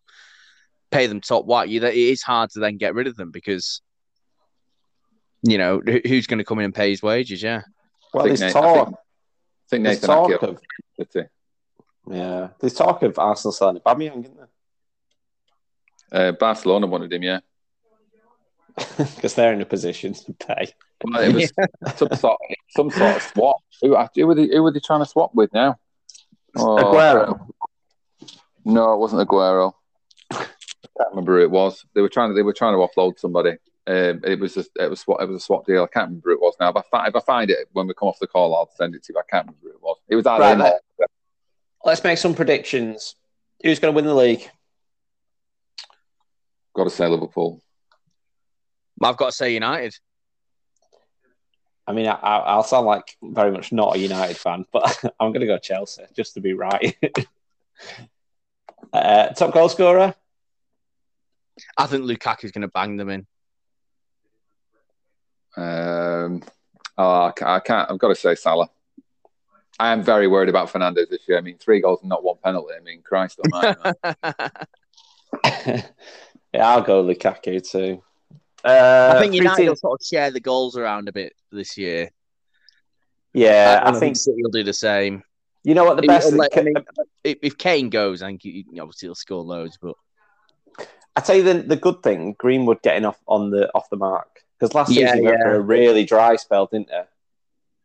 pay them top whack. You it is hard to then get rid of them because, you know, who's going to come in and pay his wages? Yeah. Well, think there's Nathan- I talk. think- I think There's Nathan talk Ake of yeah. There's talk of Arsenal selling Aubameyang, isn't there? Uh, Barcelona wanted him, yeah. [laughs] because they're in a position to pay. Well, it was [laughs] some sort, some sort of swap. Who, who were they? Who were they trying to swap with now? Oh, Aguero. No, it wasn't Aguero. I can't remember who it was. They were trying to. They were trying to offload somebody. Um, it was just, it was swap, it was a swap deal. I can't remember who it was now. But if I, if I find it when we come off the call, I'll send it to you. I can't remember who it was. It was either Right, let- or- Let's make some predictions. Who's going to win the league? Got to say Liverpool. I've got to say United. I mean, I, I- I'll sound like very much not a United fan, but [laughs] I'm going to go Chelsea just to be right. [laughs] uh, top goal scorer? I think Lukaku's going to bang them in. Um, oh, I can't, I can't. I've got to say Salah. I am very worried about Fernandes this year. I mean, three goals and not one penalty. I mean, Christ almighty. man. [laughs] [laughs] yeah, I'll go Lukaku too. Uh, I think three United will sort of share the goals around a bit this year. Yeah, And I think City will do the same. you know what the If- best. unless- I mean, if, if Kane goes, I think he, obviously he'll score loads. But I tell you the the good thing, Greenwood getting off on the off the mark because last Yeah, season he went for a really dry spell, didn't he?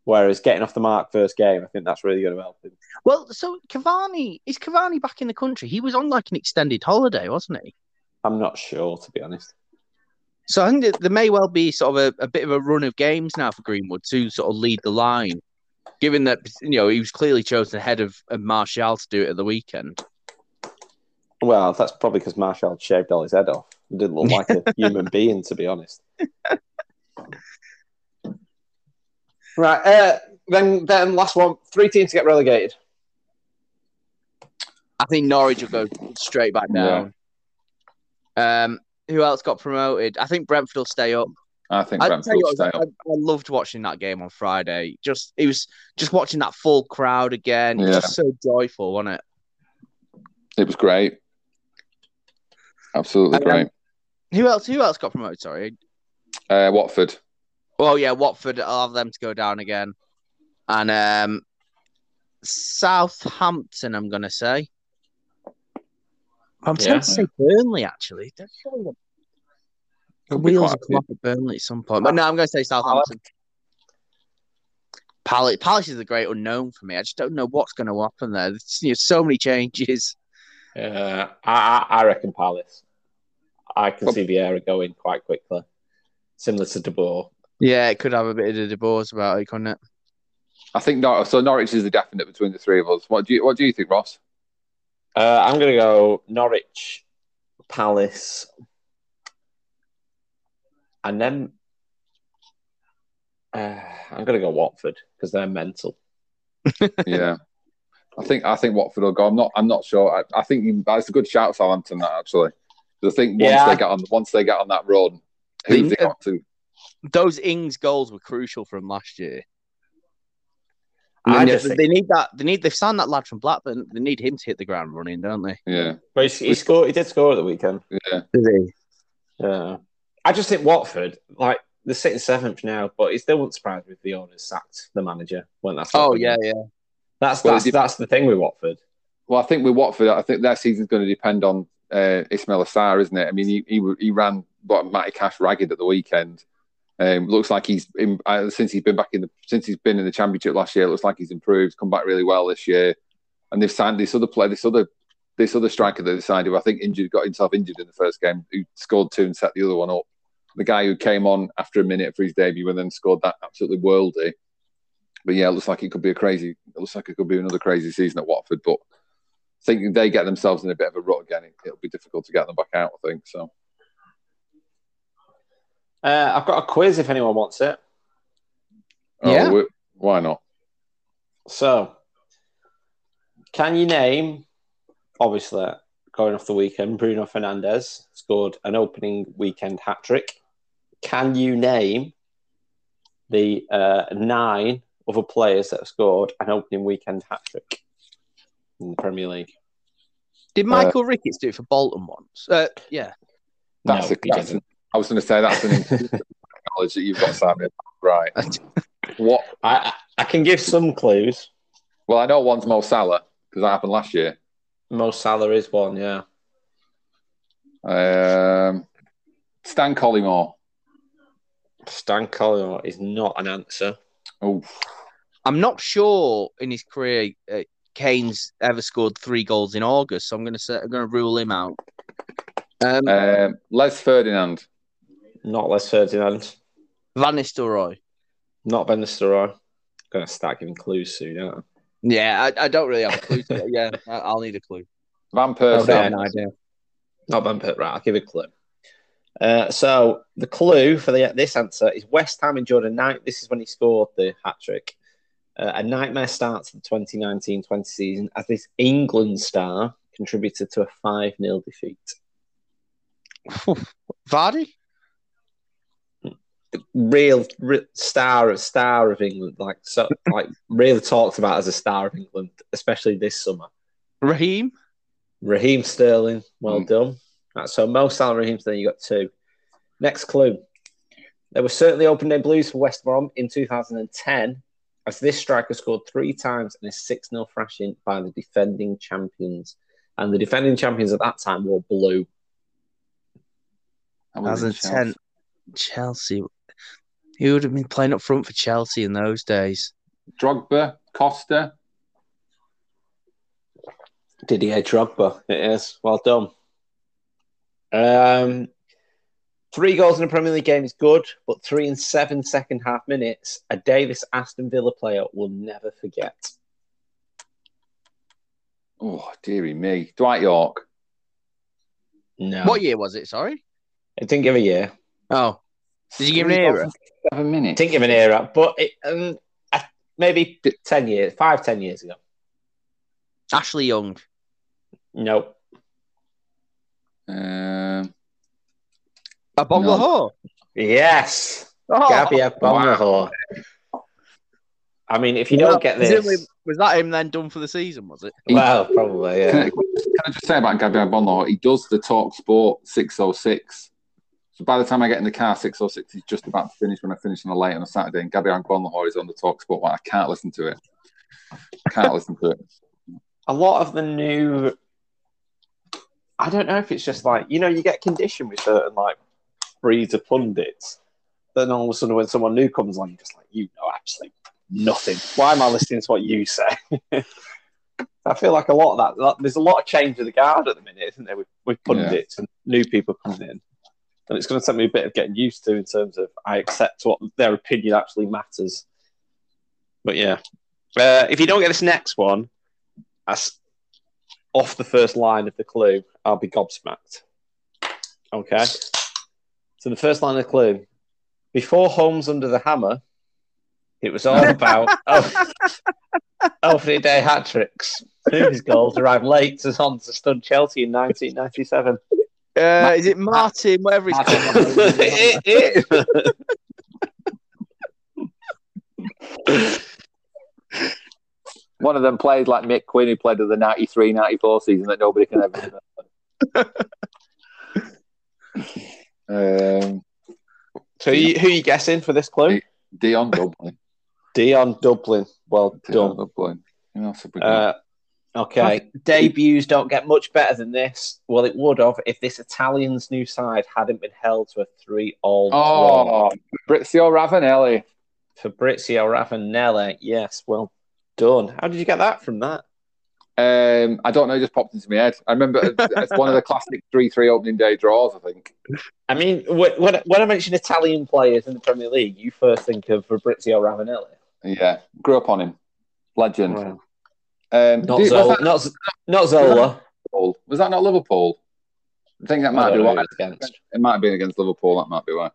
Whereas getting off the mark first game, I think that's really going to help him. well, so Cavani is Cavani back in the country? He was on like an extended holiday, wasn't he? I'm not sure to be honest. So I think that there may well be sort of a, a bit of a run of games now for Greenwood to sort of lead the line, given that you know he was clearly chosen ahead of, of Martial to do it at the weekend. Well, that's probably because Martial shaved all his head off. He didn't look like a [laughs] human being, to be honest. [laughs] right, uh, then then last one. Three teams to get relegated. I think Norwich will go straight back down. Um, who else got promoted? I think Brentford will stay up. I think I, Brentford will stay up. I loved watching that game on Friday. Just it was just watching that full crowd again. It was Yeah. just so joyful, wasn't it? It was great. Absolutely Um, great. Who else? Who else got promoted? Sorry. Uh, Watford. Well, yeah, Watford. I'll have them to go down again, and um, Southampton. I'm gonna say. I'm Yeah. tempted to say Burnley. Actually, They're the wheels quite will come off at Burnley at some point. But no, I'm going to say Southampton. Palace, Palace is a great unknown for me. I just don't know what's going to happen there. There's you know, so many changes. Uh, I, I I reckon Palace. I can Well- see Vieira going quite quickly, similar to De Boer. Yeah, it could have a bit of the divorce about it, couldn't it? I think Nor- so. Norwich is the definite between the three of us. What do you What do you think, Ross? Uh, I'm going to go Norwich, Palace, and then uh, I'm going to go Watford because they're mental. [laughs] yeah, I think I think Watford will go. I'm not. I'm not sure. I, I think you, that's a good shout, Southampton. That actually, 'Cause I think once Yeah. they get on once they get on that run, who The- they got to? Those Ings goals were crucial from last year. I they, just think- they need that. They need. They've signed that lad from Blackburn. They need him to hit the ground running, don't they? Yeah, But he, he scored. He did score at the weekend. yeah. Did he? Yeah. I just think Watford, like they're sitting seventh now, but it still wouldn't surprise me if the owners sacked the manager when that's. Oh happening. yeah, yeah. That's Well, that's it- that's the thing with Watford. Well, I think with Watford, I think their season's going to depend on uh, Ismaila Sarr, isn't it? I mean, he he, he ran what Matty Cash ragged at the weekend. Um, looks like he's in, uh, since he's been back in the since he's been in the championship last year. Looks like he's improved, come back really well this year, and they've signed this other player, this other this other striker that they signed, who I think injured, got himself injured in the first game, who scored two and set the other one up. The guy who came on after a minute for his debut and then scored that absolutely worldy. But yeah, it looks like it could be a crazy. It looks like it could be another crazy season at Watford, but I think they get themselves in a bit of a rut again, it, it'll be difficult to get them back out. I think so. Uh, I've got a quiz if anyone wants it. Oh, Yeah. we- why not? So, can you name? Obviously, going off the weekend, Bruno Fernandes scored an opening weekend hat trick. Can you name the uh, nine other players that have scored an opening weekend hat trick in the Premier League? Did Michael Ricketts do it for Bolton once? Uh, yeah. That's no, a, he that's an, I was going to say that's an [laughs] knowledge that you've got, Simon. Right. [laughs] What? I, I can give some clues. Well, I know one's Mo Salah because that happened last year. Most Salah is one, yeah. Um, Stan Collymore. Stan Collymore is not an answer. Oh, I'm not sure in his career uh, Kane's ever scored three goals in August, so I'm going to say I'm going to rule him out. Um, um, Les Ferdinand. Not Les Ferdinand. Van Nistelrooy. Not Ben Nistelrooy. Going to start giving clues soon, aren't I? Yeah, I, I don't really have a clue. To it. Yeah, I, I'll need a clue. Van Persie. yeah, no idea. Not Van Pitt, right? I'll give a clue. Uh, so the clue for the, this answer is West Ham endured a night. This is when he scored the hat trick. Uh, a nightmare start to the 2019-20 season as this England star contributed to a 5 0 defeat. [laughs] Vardy. Real, real star of star of England, like so, [laughs] like really talked about as a star of England, especially this summer. Raheem. Raheem Sterling, well Mm. done. Right, so Mo Salah, Raheem Sterling, you got two. Next clue. There were certainly open day blues for West Brom in 2010, as this striker scored three times in a 6 0 thrashing by the defending champions. And the defending champions at that time wore blue. That was in 2010. Chelsea. He would have been playing up front for Chelsea in those days. Chelsea. Drogba, Costa. Didier Drogba, it is. Well done. Um, three goals in a Premier League game is good, but three and seven second half minutes, a day this Aston Villa player will never forget. Oh, dearie me. Dwight Yorke. No. What year was it? Sorry. It didn't give a year. Oh, did you give an era? Seven minutes. Didn't give an era, but it, um, maybe 10 years, five, 10 years ago. Ashley Young. No. Um, Agbonlahor. Yes. Oh, Gabriel Bonlahor. I mean, if you don't get this, was that him then done for the season? Was it? well, probably, can, I, yeah. can I just say about Gabriel Bonlaw? He does the Talk Sport 606. So by the time I get in the car, 606 is just about to finish when I finish on a late on a Saturday, and Gabriel Bonlaw is on the Talk Sport one. I can't listen to it. I can't listen to it. a lot of the new I don't know if it's just like you know you get conditioned with certain like breeds of pundits. Then all of a sudden when someone new comes on, you're just like, you know absolutely nothing. Why am I listening to what you say? [laughs] I feel like a lot of that, that- There's a lot of change of the guard at the minute, isn't there, with, with pundits and new people coming in. And it's going to take me a bit of getting used to in terms of I accept what their opinion actually matters. But yeah, uh, if you don't get this next one, that's off the first line of the clue, I'll be gobsmacked. Okay. So the first line of clue before Holmes under the hammer, it was all about opening day hat tricks. Two of his goals arrived late as on to stun Chelsea in 1997. Uh, is it Martin? Whatever he's called. [laughs] It- it- One of them played like Mick Quinn, who played in the 93 94 season that nobody can ever remember. [laughs] Um, so you, who are you guessing for this clue? Dion Dublin. [laughs] Dion Dublin. Well Dion done. Dublin. Who else have we got? Uh, okay. Debuts don't get much better than this. Well, it would have if this Italian's new side hadn't been held to a three-all draw. oh, Brizio Ravanelli. Fabrizio Ravanelli. Yes, well done. How did you get that from that? Um, I don't know, it just popped into my head. I remember it's one of the classic [laughs] 3 3 opening day draws, I think. I mean, when, when I mention Italian players in the Premier League, you first think of Fabrizio Ravanelli. Yeah, grew up on him. Legend. Wow. Um, Not, did- Zola, was, that not, Z- not Zola. Liverpool? was that not Liverpool? I think that might I be why. who against. It might have been against Liverpool. That might be why.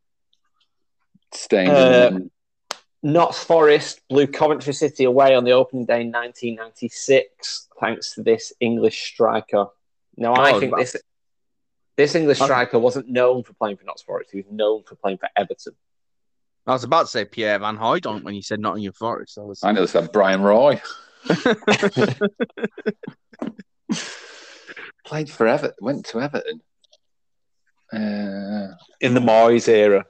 Staying Uh, in Notts Forest blew Coventry City away on the opening day in 1996, thanks to this English striker. Now, I Oh, think wow. this this English striker wasn't known for playing for Notts Forest. He was known for playing for Everton. I was about to say Pierre Van Hooydonk when you said Nottingham Forest. I was... I nearly said Bryan Roy. [laughs] Played for Everton. Went to Everton. Uh, In the Moyes era.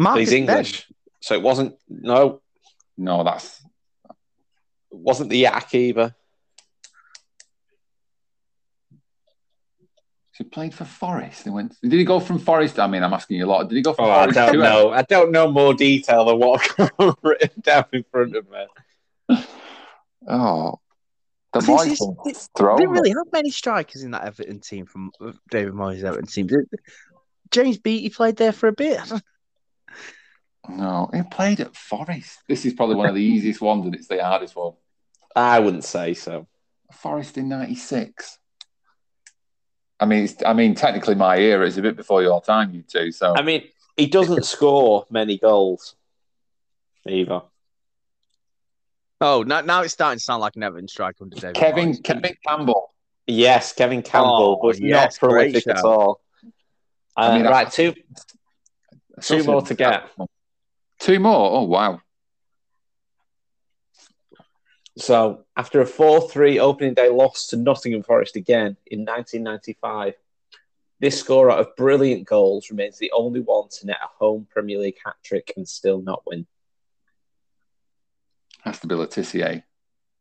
But Marcus he's Ben. English. So it wasn't, no, no, that's it wasn't the Yak either. He played for Forest. He went. Did he go from Forest? I mean, I'm asking you a lot. Did he go from Oh, I Forest? don't to know. I don't know more detail than what I've [laughs] written down in front of me. Oh, the This boys is- been They didn't really have many strikers in that Everton team from uh, David Moyes' Everton team. James Beattie played there for a bit. [laughs] No, he played at Forest. This is probably one of the [laughs] easiest ones, and it's the hardest one. I wouldn't say so. Forest in '96. I mean, it's, I mean, technically, my era is a bit before your time, you two. So I mean, he doesn't [laughs] score many goals either. Oh, now, now it's starting to sound like an Everton striker under David Kevin Moyes. Kevin Campbell. Yes, Kevin Campbell Oh, was yes, not prolific at shout. all. Uh, I mean, I- right, two two more to get. Two more. Oh wow. So, after a 4 3 opening day loss to Nottingham Forest again in 1995, this scorer of brilliant goals remains the only one to net a home Premier League hat trick and still not win. Has to be Le Tissier. Eh?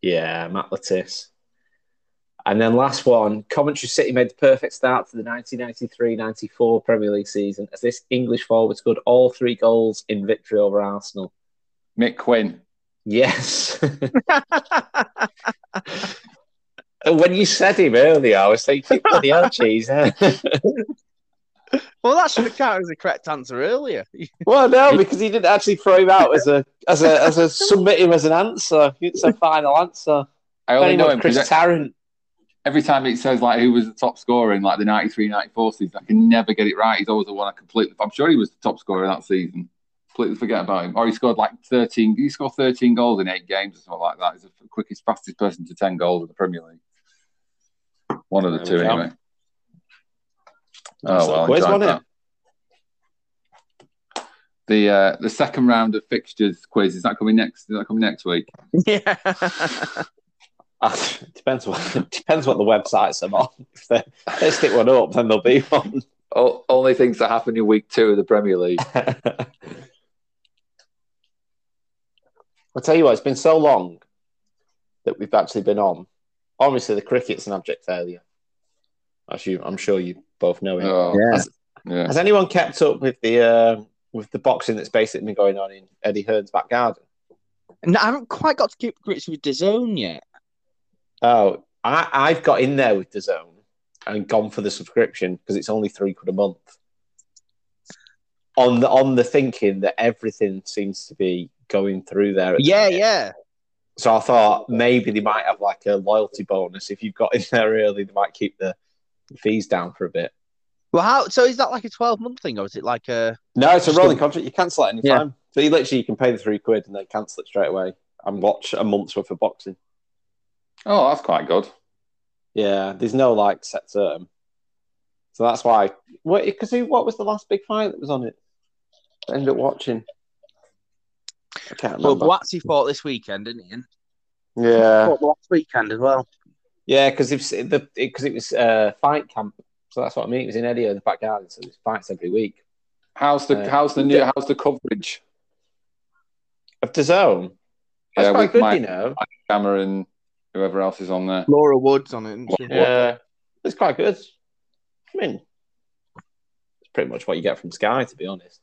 Yeah, Matt Le Tiss. And then last one, Coventry City made the perfect start to the 1993-94 Premier League season as this English forward scored all three goals in victory over Arsenal. Mick Quinn. Yes. [laughs] when you said him earlier, I was thinking, bloody hell, [laughs] cheese. [laughs] eh?" well, that should have counted as a correct answer earlier. well, no, because he didn't actually throw him out as a as a as a submit him as an answer. It's a final answer. I only Very know him Chris because Tarrant. Every time it says like who was the top scorer in like the 93-94 season, I can never get it right. He's always the one I completely. I'm sure he was the top scorer that season. Completely forget about him. Or he scored like 13. He scored 13 goals in eight games or something like that. He's the quickest, fastest person to 10 goals in the Premier League. One of the There two, we go. anyway. Nice Oh little well, quiz, enjoyed wasn't that. The uh, the second round of fixtures quiz is that coming next? Is that coming next week? yeah. [laughs] [laughs] [laughs] Ah, depends what [laughs] depends what the websites are on. If they, they stick one up, then there'll be one. O- only things that happen in week two of the Premier League. [laughs] I'll tell you what, it's been so long that we've actually been on. Obviously, the cricket's an abject failure. As you, I'm sure you both know it. Oh, Yeah. Has, yeah. has anyone kept up with the uh, with the boxing that's basically been going on in Eddie Hearn's back garden? And I haven't quite got to keep grips with DAZN yet. Oh, I, I've got in there with DAZN and gone for the subscription because it's only three quid a month. On the on the thinking that everything seems to be going through there. at the Yeah, yeah. So I thought maybe they might have like a loyalty bonus if you've got in there early. They might keep the fees down for a bit. Well, how? So is that like a twelve month thing, or is it like a? No, it's a rolling contract. You cancel at any Yeah. time. So you literally you can pay the three quid and then cancel it straight away and watch a month's worth of boxing. Oh, that's quite good. Yeah, there's no like set term. So that's why. What? Because what was the last big fight that was on it? I ended up watching. I can't remember. Well, remember. Boatsy fought this weekend, didn't he? And yeah, fought last weekend as well. yeah, because it's the because it was uh, fight camp. So that's what I mean. It was in Eddie in the back garden, so there's fights every week. How's the Uh, how's the new how's the coverage? Of DAZN. That's Yeah, quite with good, Mike- you know. Cameron, whoever else is on there. Laura Woods on it. isn't she? Yeah, it's quite good. I mean, it's pretty much what you get from Sky, to be honest.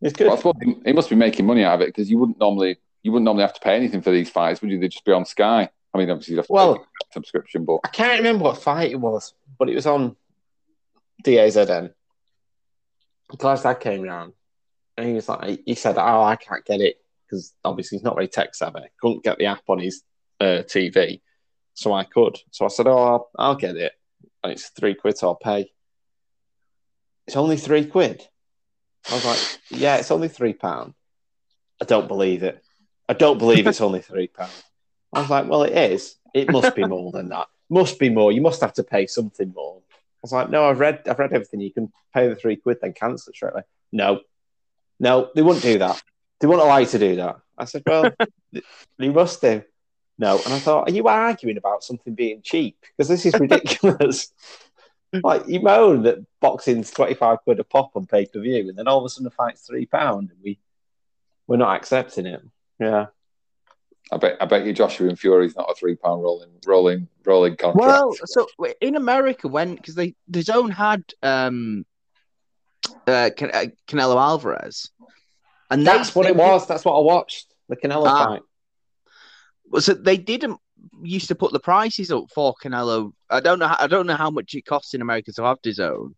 It's good. Well, I suppose he- he must be making money out of it because you wouldn't normally you wouldn't normally have to pay anything for these fights, would you? They'd just be on Sky. I mean, obviously, you'd have to Well- pay a subscription, but I can't remember what fight it was, but it was on DAZN. Clive's dad came round and he was like, he said, Oh, I can't get it because obviously he's not very tech savvy. Couldn't get the app on his uh, TV. So I could. So I said, Oh, I'll, I'll get it. And it's three quid, so I'll pay. It's only three quid. I was like, Yeah, it's only three pounds. I don't believe it. I don't believe it's only three pounds. I was like, well, it is. It must be more than that. Must be more. You must have to pay something more. I was like, no, I've read, I've read everything. You can pay the three quid, then cancel it straight away. No, no, they wouldn't do that. They wouldn't allow you to do that. I said, well, [laughs] you must do. No, and I thought, are you arguing about something being cheap? Because this is ridiculous. [laughs] like you moan that boxing's twenty five quid a pop on pay per view, and then all of a sudden the fight's three pound, and we we're not accepting it. Yeah. I bet I bet you Joshua and Fury's not a three pound rolling rolling rolling contract. Well, so in America, when because they DAZN had um, uh, Can- uh, Canelo Alvarez, and That's they, what it was. That's what I watched. The Canelo Ah. fight. Was it they didn't used to put the prices up for Canelo? I don't know. How, I don't know how much it costs in America to have DAZN,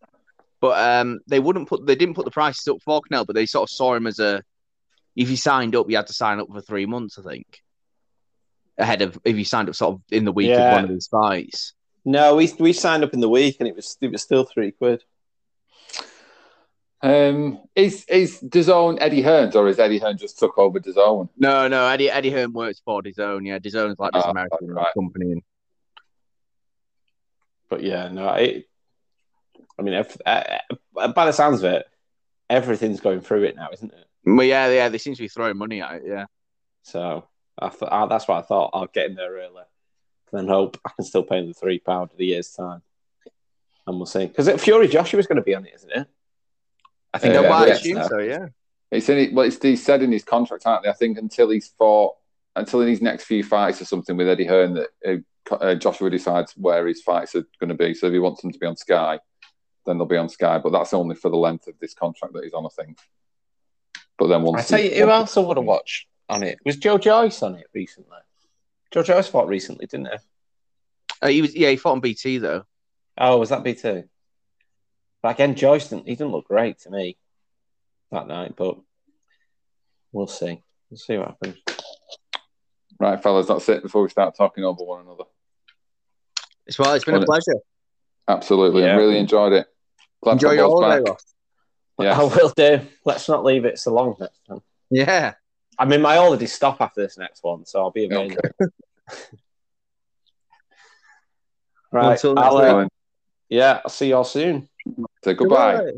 but um, they wouldn't put they didn't put the prices up for Canelo, but they sort of saw him as a if you signed up, you had to sign up for three months, I think, ahead of if you signed up sort of in the week Yeah. of one of these fights. No, we we signed up in the week and it was it was still three quid. Um, is is DAZN Eddie Hearns or is Eddie Hearns just took over DAZN? No, no, Eddie Eddie Hearn works for DAZN. Yeah, DAZN is like this Ah, American right. company. And, But yeah, no, it, I mean, if, uh, uh, by the sounds of it, everything's going through it now, isn't it? well, yeah, yeah, they seem to be throwing money at it. Yeah. So I th- I, that's what I thought. I'll get in there early, then hope I can still pay the three pound in a year's time, and we'll see. Because Fury Joshua's going to be on it, isn't it? I think Yeah, no, I well, I assume so. so. Yeah. It's in it. Well, it's he said in his contract, aren't they? I think until he's fought, until in his next few fights or something with Eddie Hearn, that uh, uh, Joshua decides where his fights are going to be. So if he wants them to be on Sky, then they'll be on Sky. But that's only for the length of this contract that he's on, I think. But then once I tell you, who else I would have watched on it was Joe Joyce on it recently. Joe Joyce fought recently, didn't he? Uh, he was yeah he fought on BT though. Oh, was that BT? But again, Joyce didn't, he didn't look great to me that night, but we'll see. We'll see what happens. Right, fellas, that's it before we start talking over one another. It's well, it's been a Well, pleasure. Absolutely. I really enjoyed it. Glad Enjoy your holiday, back. Ross. Yeah. [laughs] I will do. Let's not leave it so long next time. Yeah. I mean, my holidays stop after this next one, so I'll be available. Okay. [laughs] Right. Until next I'll, uh, yeah, I'll see you all soon. So goodbye.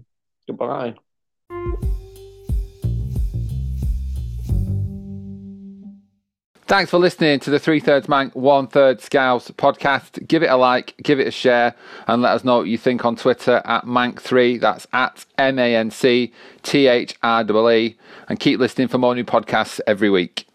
Goodbye. Thanks for listening to the Three Thirds Manc, One Third Scouse podcast. Give it a like, give it a share, and let us know what you think on Twitter at Mank3. That's at M A N C T H R E. And keep listening for more new podcasts every week.